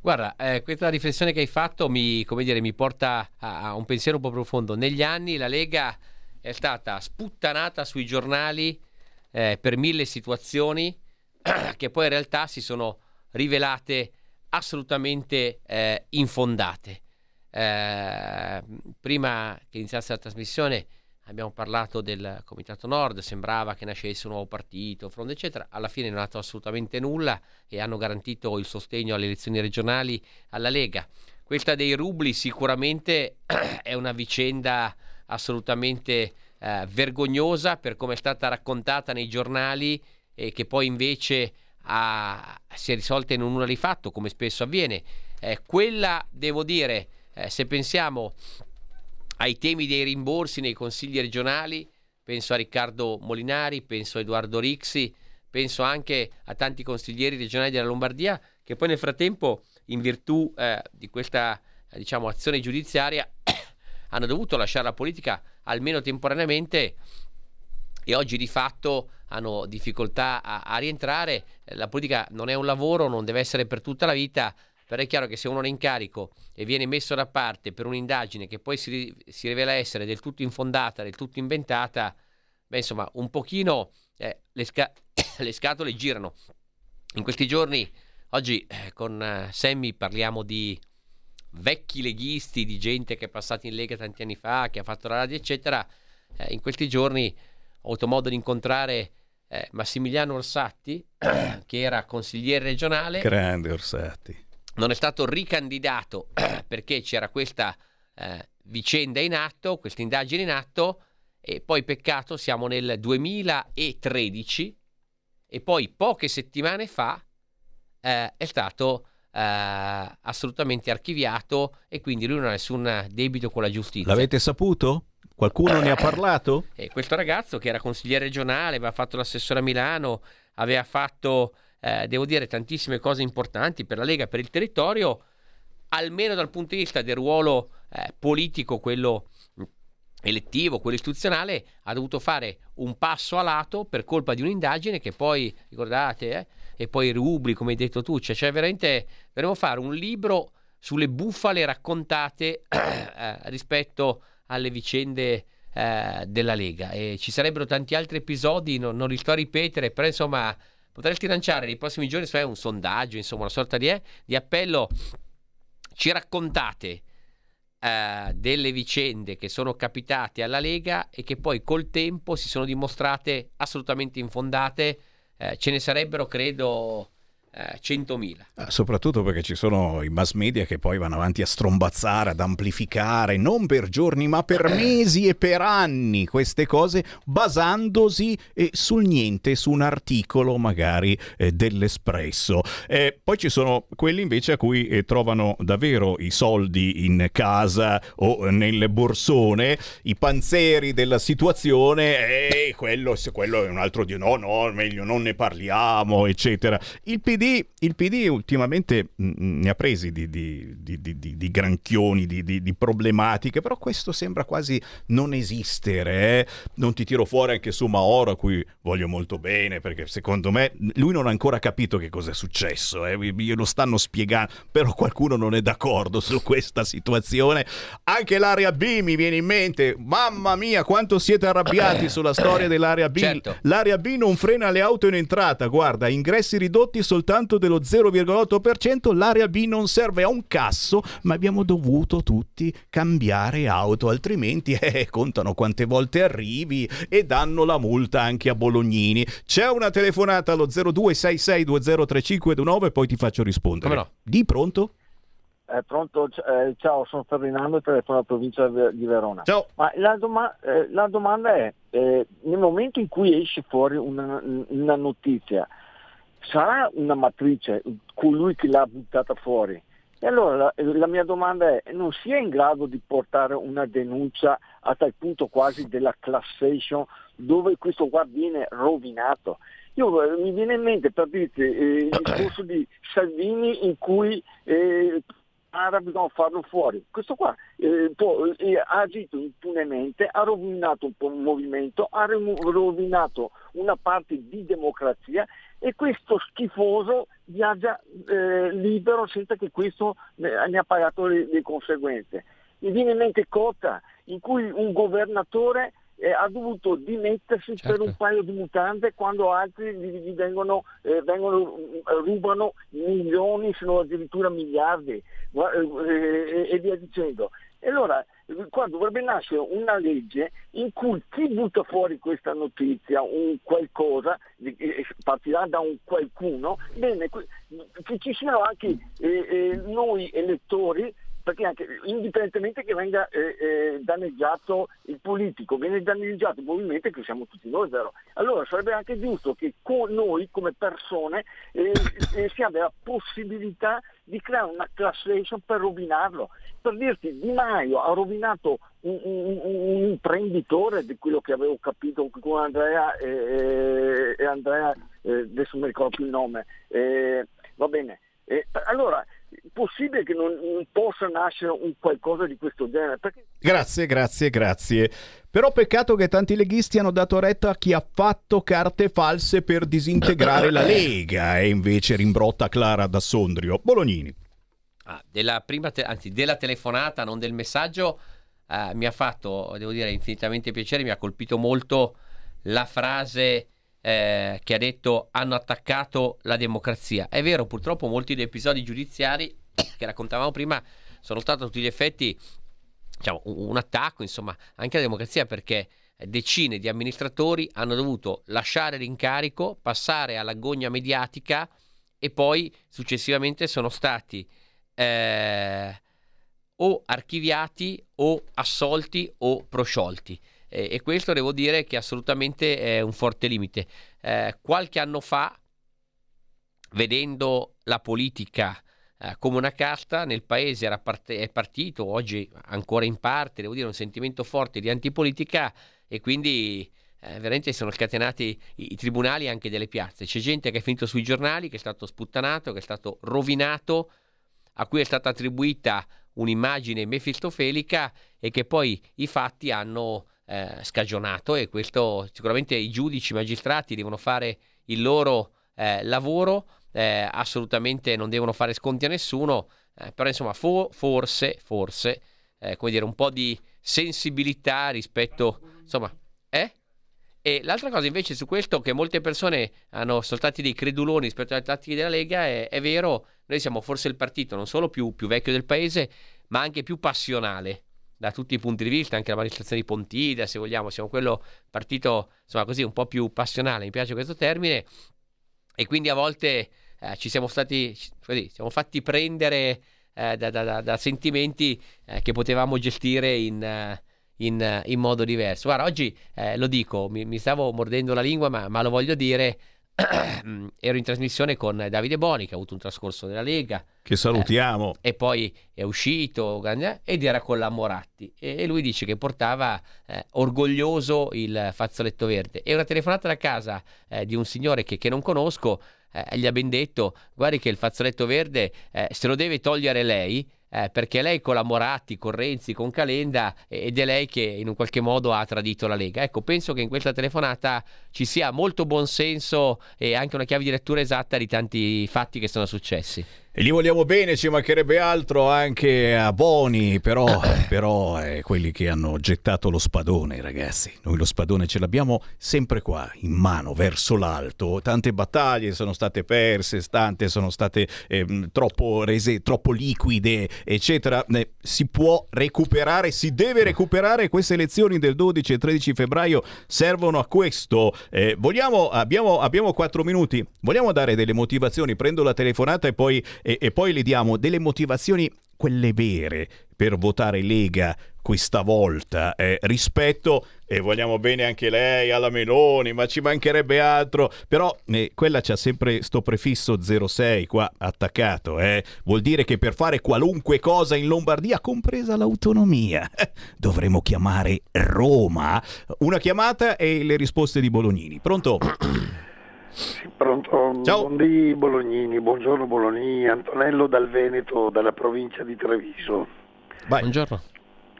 Guarda, eh, questa riflessione che hai fatto mi, dire, mi porta a, a un pensiero un po' profondo. Negli anni la Lega è stata sputtanata sui giornali eh, per mille situazioni che poi in realtà si sono rivelate assolutamente eh, infondate. Eh, prima che iniziasse la trasmissione abbiamo parlato del Comitato Nord, sembrava che nascesse un nuovo partito, fronte eccetera, alla fine non è nato assolutamente nulla e hanno garantito il sostegno alle elezioni regionali alla Lega. Questa dei rubli sicuramente è una vicenda assolutamente eh, vergognosa per come è stata raccontata nei giornali e che poi invece ha- si è risolta in un nulla di fatto, come spesso avviene. Eh, quella, devo dire, eh, se pensiamo ai temi dei rimborsi nei consigli regionali, penso a Riccardo Molinari, penso a Edoardo Rixi, penso anche a tanti consiglieri regionali della Lombardia che poi nel frattempo, in virtù eh, di questa diciamo, azione giudiziaria, hanno dovuto lasciare la politica almeno temporaneamente e oggi di fatto hanno difficoltà a, a rientrare. La politica non è un lavoro, non deve essere per tutta la vita, però è chiaro che se uno è in incarico e viene messo da parte per un'indagine che poi si, si rivela essere del tutto infondata, del tutto inventata, beh insomma un pochino eh, le, sca- le scatole girano. In questi giorni, oggi eh, con eh, Sammy parliamo di vecchi leghisti, di gente che è passata in Lega tanti anni fa, che ha fatto la radio, eccetera. Eh, in questi giorni ho avuto modo di incontrare eh, Massimiliano Orsatti, che era consigliere regionale. Grande Orsatti. Non è stato ricandidato perché c'era questa eh, vicenda in atto, questa indagine in atto, e poi peccato, siamo nel 2013 e poi poche settimane fa eh, è stato eh, assolutamente archiviato e quindi lui non ha nessun debito con la giustizia. L'avete saputo? Qualcuno ne ha parlato? E questo ragazzo che era consigliere regionale, aveva fatto l'assessore a Milano, aveva fatto, eh, devo dire, tantissime cose importanti per la Lega, per il territorio, almeno dal punto di vista del ruolo eh, politico, quello elettivo, quello istituzionale, ha dovuto fare un passo a lato per colpa di un'indagine che poi, ricordate, eh, e poi rubri, come hai detto tu, cioè, cioè veramente dovremmo fare un libro sulle bufale raccontate eh, rispetto alle vicende eh, della Lega. E ci sarebbero tanti altri episodi, non, non li sto a ripetere, però insomma potresti lanciare nei prossimi giorni un sondaggio, insomma una sorta di, eh, di appello, ci raccontate eh, delle vicende che sono capitate alla Lega e che poi col tempo si sono dimostrate assolutamente infondate, eh, ce ne sarebbero credo 100.000. Eh, soprattutto perché ci sono i mass media che poi vanno avanti a strombazzare, ad amplificare, non per giorni ma per mesi e per anni queste cose, basandosi eh, sul niente, su un articolo magari eh, dell'Espresso. Eh, poi ci sono quelli invece a cui eh, trovano davvero i soldi in casa o nelle borsone, i panzeri della situazione e quello, quello è un altro di no, no, meglio non ne parliamo, eccetera. Il PD il PD ultimamente mm, mm, ne ha presi di, di, di, di granchioni, di, problematiche, però questo sembra quasi non esistere. Eh? Non ti tiro fuori anche su Maoro, a cui voglio molto bene, perché secondo me lui non ha ancora capito che cosa è successo. Eh? Glielo stanno spiegando, però qualcuno non è d'accordo su questa situazione. Anche l'area B mi viene in mente, mamma mia, quanto siete arrabbiati sulla storia dell'area B. Certo. L'area B non frena le auto in entrata, guarda, ingressi ridotti soltanto soltanto dello 0,8%, l'area B non serve a un casso, ma abbiamo dovuto tutti cambiare auto, altrimenti eh, contano quante volte arrivi e danno la multa anche a Bolognini. C'è una telefonata allo 0266203529 poi ti faccio rispondere. No? Di pronto? Eh, pronto, eh, ciao, sono Ferdinando, telefono alla provincia di Verona. Ciao. Ma la, doma- eh, la domanda è, eh, nel momento in cui esce fuori una, una notizia, sarà una matrice colui che l'ha buttata fuori? E allora la, la, mia domanda è, non si è in grado di portare una denuncia a tal punto quasi della classation dove questo qua viene rovinato? Io, eh, mi viene in mente per dirti eh, il discorso di Salvini in cui eh, arabi dobbiamo farlo fuori. Questo qua eh, può, eh, ha agito impunemente, ha rovinato un, un movimento, ha rovinato una parte di democrazia e questo schifoso viaggia eh, libero senza che questo ne, ne ha pagato le, le, conseguenze. Mi viene in mente Cotta, in cui un governatore eh, ha dovuto dimettersi certo. per un paio di mutande quando altri gli, gli vengono, eh, vengono, eh, rubano milioni, se non addirittura miliardi eh, e via dicendo. E allora qua dovrebbe nascere una legge in cui chi butta fuori questa notizia, un qualcosa, partirà da un qualcuno, bene, che ci siano anche eh, eh, noi elettori perché anche, indipendentemente che venga eh, eh, danneggiato il politico, viene danneggiato il movimento che siamo tutti noi, vero? Allora sarebbe anche giusto che con noi come persone eh, eh si abbia la possibilità di creare una class per rovinarlo. Per dirti, Di Maio ha rovinato un, un, un imprenditore di quello che avevo capito con Andrea e, e Andrea, eh, adesso non mi ricordo più il nome, eh, va bene. allora, possibile che non, non, possa nascere un qualcosa di questo genere. Perché... Grazie, grazie, grazie. Però peccato che tanti leghisti hanno dato retta a chi ha fatto carte false per disintegrare la Lega e invece rimbrotta Clara da Sondrio. Bolognini. Ah, della, prima te- anzi, della telefonata, non del messaggio, eh, mi ha fatto, devo dire, infinitamente piacere, mi ha colpito molto la frase eh, che ha detto hanno attaccato la democrazia. È vero, purtroppo molti degli episodi giudiziari che raccontavamo prima sono stati a tutti gli effetti diciamo, un, un attacco insomma, anche alla democrazia perché decine di amministratori hanno dovuto lasciare l'incarico, passare all'agonia mediatica e poi successivamente sono stati eh, o archiviati o assolti o prosciolti eh, e questo devo dire che assolutamente è un forte limite. Eh, qualche anno fa, vedendo la politica eh, come una casta, nel paese part- è partito, oggi ancora in parte, devo dire, un sentimento forte di antipolitica e quindi eh, veramente sono scatenati i, i, tribunali anche delle piazze. C'è gente che è finito sui giornali, che è stato sputtanato, che è stato rovinato, a cui è stata attribuita un'immagine mefistofelica e che poi i fatti hanno eh, scagionato e questo sicuramente i giudici, i magistrati devono fare il loro eh, lavoro, eh, assolutamente non devono fare sconti a nessuno, eh, però insomma fo- forse, forse, eh, come dire, un po' di sensibilità rispetto, insomma, eh? E l'altra cosa invece su questo che molte persone hanno soltanto dei creduloni rispetto alle tattiche della Lega è, è vero, noi siamo forse il partito non solo più, più, vecchio del paese, ma anche più passionale da tutti i punti di vista, anche l'amministrazione di Pontida, se vogliamo, siamo quello partito, insomma così, un po' più passionale, mi piace questo termine, e quindi a volte eh, ci siamo stati, così, siamo fatti prendere eh, da, da, da, sentimenti eh, che potevamo gestire in eh, in, in modo diverso. Guarda, oggi eh, lo dico, mi, mi, stavo mordendo la lingua, ma, ma lo voglio dire. ero in trasmissione con Davide Boni che ha avuto un trascorso nella Lega. Che salutiamo. Eh, e poi è uscito ed era con la Moratti. E, e lui dice che portava eh, orgoglioso il fazzoletto verde. E una telefonata da casa eh, di un signore che, che non conosco eh, gli ha ben detto guardi che il fazzoletto verde eh, se lo deve togliere lei eh, perché lei con la Moratti, con Renzi, con Calenda ed è lei che in un qualche modo ha tradito la Lega. Ecco, penso che in questa telefonata ci sia molto buon senso e anche una chiave di lettura esatta di tanti fatti che sono successi. E gli vogliamo bene, ci mancherebbe altro anche a Boni, però, però eh, quelli che hanno gettato lo spadone, ragazzi. Noi lo spadone ce l'abbiamo sempre qua, in mano, verso l'alto. Tante battaglie sono state perse, tante sono state eh, troppo rese, troppo liquide, eccetera. Eh, si può recuperare, si deve recuperare. Queste elezioni del 12 e 13 febbraio servono a questo. Eh, vogliamo, abbiamo, abbiamo quattro minuti, vogliamo dare delle motivazioni? Prendo la telefonata e poi e, e poi le diamo delle motivazioni, quelle vere, per votare Lega questa volta eh, rispetto e vogliamo bene anche lei alla Meloni ma ci mancherebbe altro però eh, quella c'ha sempre sto prefisso 06 qua attaccato eh. vuol dire che per fare qualunque cosa in Lombardia compresa l'autonomia dovremo chiamare Roma una chiamata e le risposte di Bolognini pronto? Sì, pronto, Ciao. Buondì Bolognini, buongiorno Bolognini, Antonello dal Veneto, dalla provincia di Treviso. Vai. Buongiorno.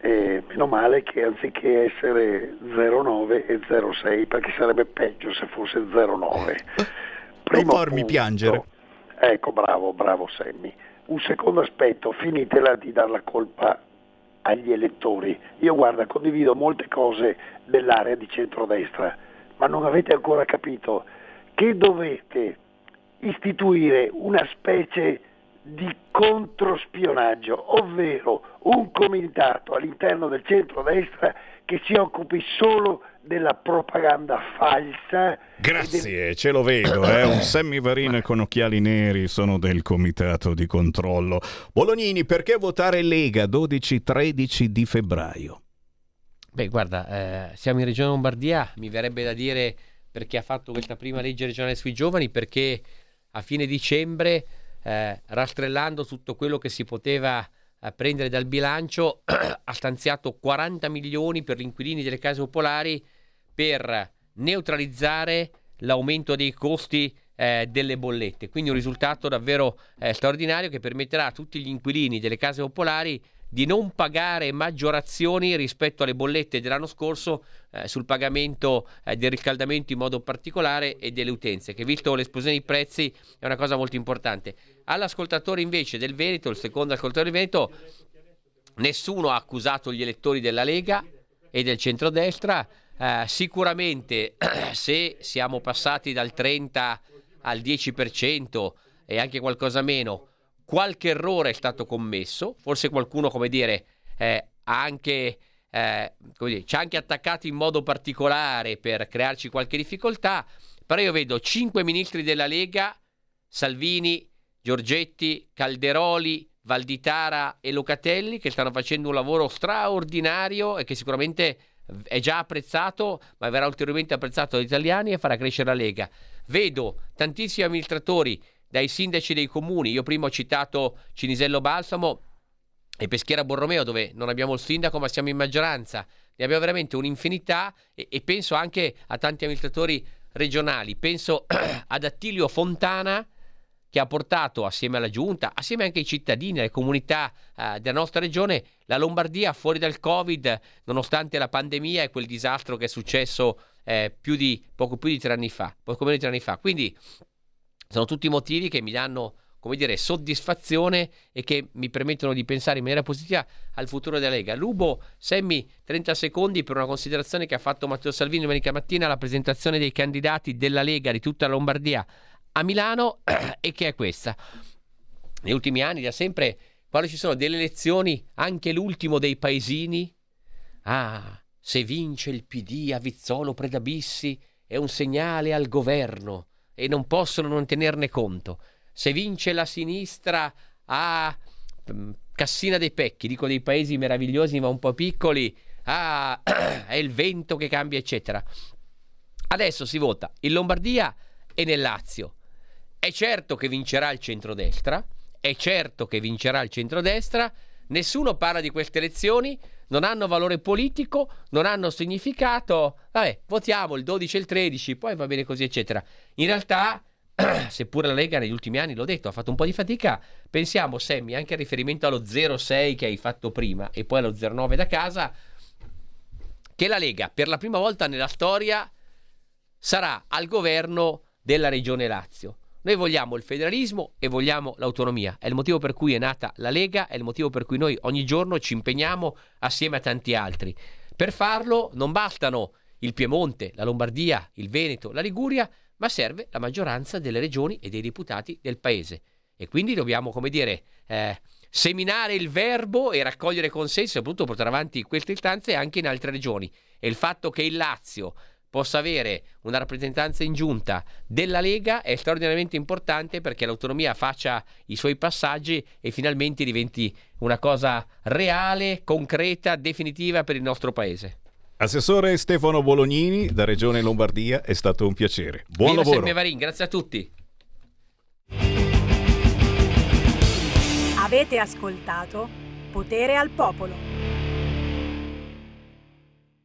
E meno male che anziché essere 09 è 06, perché sarebbe peggio se fosse 09. Primo non farmi punto. piangere. Ecco, bravo, bravo Sammy. Un secondo aspetto, finitela di dar la colpa agli elettori. Io guarda, condivido molte cose dell'area di centrodestra, ma non avete ancora capito che dovete istituire una specie di controspionaggio, ovvero un comitato all'interno del centro-destra che si occupi solo della propaganda falsa. Grazie, del... ce lo vedo, eh? un semivarino con occhiali neri, sono del comitato di controllo. Bolognini, perché votare Lega 12-13 di febbraio? Beh, guarda, eh, siamo in Regione Lombardia, mi verrebbe da dire perché ha fatto questa prima legge regionale sui giovani, perché a fine dicembre, eh, rastrellando tutto quello che si poteva eh, prendere dal bilancio, ha stanziato 40 milioni per gli inquilini delle case popolari per neutralizzare l'aumento dei costi eh, delle bollette. Quindi un risultato davvero eh, straordinario che permetterà a tutti gli inquilini delle case popolari di non pagare maggiorazioni rispetto alle bollette dell'anno scorso eh, sul pagamento eh, del riscaldamento in modo particolare e delle utenze, che visto l'esplosione dei prezzi è una cosa molto importante. All'ascoltatore invece del Veneto, il secondo ascoltatore del Veneto, nessuno ha accusato gli elettori della Lega e del centrodestra. Eh, sicuramente se siamo passati dal 30 al 10% e anche qualcosa meno, qualche errore è stato commesso, forse qualcuno, come dire, eh, anche, eh, dire, ci ha anche attaccato in modo particolare per crearci qualche difficoltà, però io vedo cinque ministri della Lega, Salvini, Giorgetti, Calderoli, Valditara e Locatelli, che stanno facendo un lavoro straordinario e che sicuramente è già apprezzato, ma verrà ulteriormente apprezzato dagli italiani e farà crescere la Lega. Vedo tantissimi amministratori dai sindaci dei comuni. Io prima ho citato Cinisello Balsamo e Peschiera Borromeo, dove non abbiamo il sindaco, ma siamo in maggioranza. Ne abbiamo veramente un'infinità e, e penso anche a tanti amministratori regionali. Penso ad Attilio Fontana che ha portato assieme alla giunta, assieme anche ai cittadini, alle comunità eh, della nostra regione, la Lombardia fuori dal Covid, nonostante la pandemia e quel disastro che è successo eh, più di, poco più di tre anni fa, poco meno di tre anni fa. Quindi sono tutti motivi che mi danno come dire, soddisfazione e che mi permettono di pensare in maniera positiva al futuro della Lega. Lubo, Semmi, 30 secondi per una considerazione che ha fatto Matteo Salvini domenica mattina alla presentazione dei candidati della Lega di tutta Lombardia a Milano e che è questa. Negli ultimi anni, da sempre, quando ci sono delle elezioni, anche l'ultimo dei paesini, ah, se vince il PD a Vizzolo Predabissi è un segnale al governo e non possono non tenerne conto se vince la sinistra a mm, Cassina dei Pecchi, dico dei paesi meravigliosi ma un po' piccoli, ah, è il vento che cambia, eccetera. Adesso si vota in Lombardia e nel Lazio. È certo che vincerà il centrodestra, è certo che vincerà il centrodestra, nessuno parla di queste elezioni, non hanno valore politico, non hanno significato, vabbè, votiamo il 12 e il 13, poi va bene così, eccetera. In realtà seppure la Lega negli ultimi anni, l'ho detto, ha fatto un po' di fatica, pensiamo, Sammy, anche in riferimento allo 0,6 che hai fatto prima e poi allo 0,9 da casa, che la Lega per la prima volta nella storia sarà al governo della regione Lazio. Noi vogliamo il federalismo e vogliamo l'autonomia. È il motivo per cui è nata la Lega, è il motivo per cui noi ogni giorno ci impegniamo assieme a tanti altri. Per farlo non bastano il Piemonte, la Lombardia, il Veneto, la Liguria, ma serve la maggioranza delle regioni e dei deputati del paese. E quindi dobbiamo, come dire, eh, seminare il verbo e raccogliere consensi, soprattutto portare avanti queste istanze anche in altre regioni. E il fatto che il Lazio possa avere una rappresentanza in giunta della Lega è straordinariamente importante perché l'autonomia faccia i suoi passaggi e finalmente diventi una cosa reale, concreta, definitiva per il nostro Paese. Assessore Stefano Bolognini da Regione Lombardia, è stato un piacere. Buon Viva lavoro. Semmevarin, grazie a tutti. Avete ascoltato Potere al Popolo.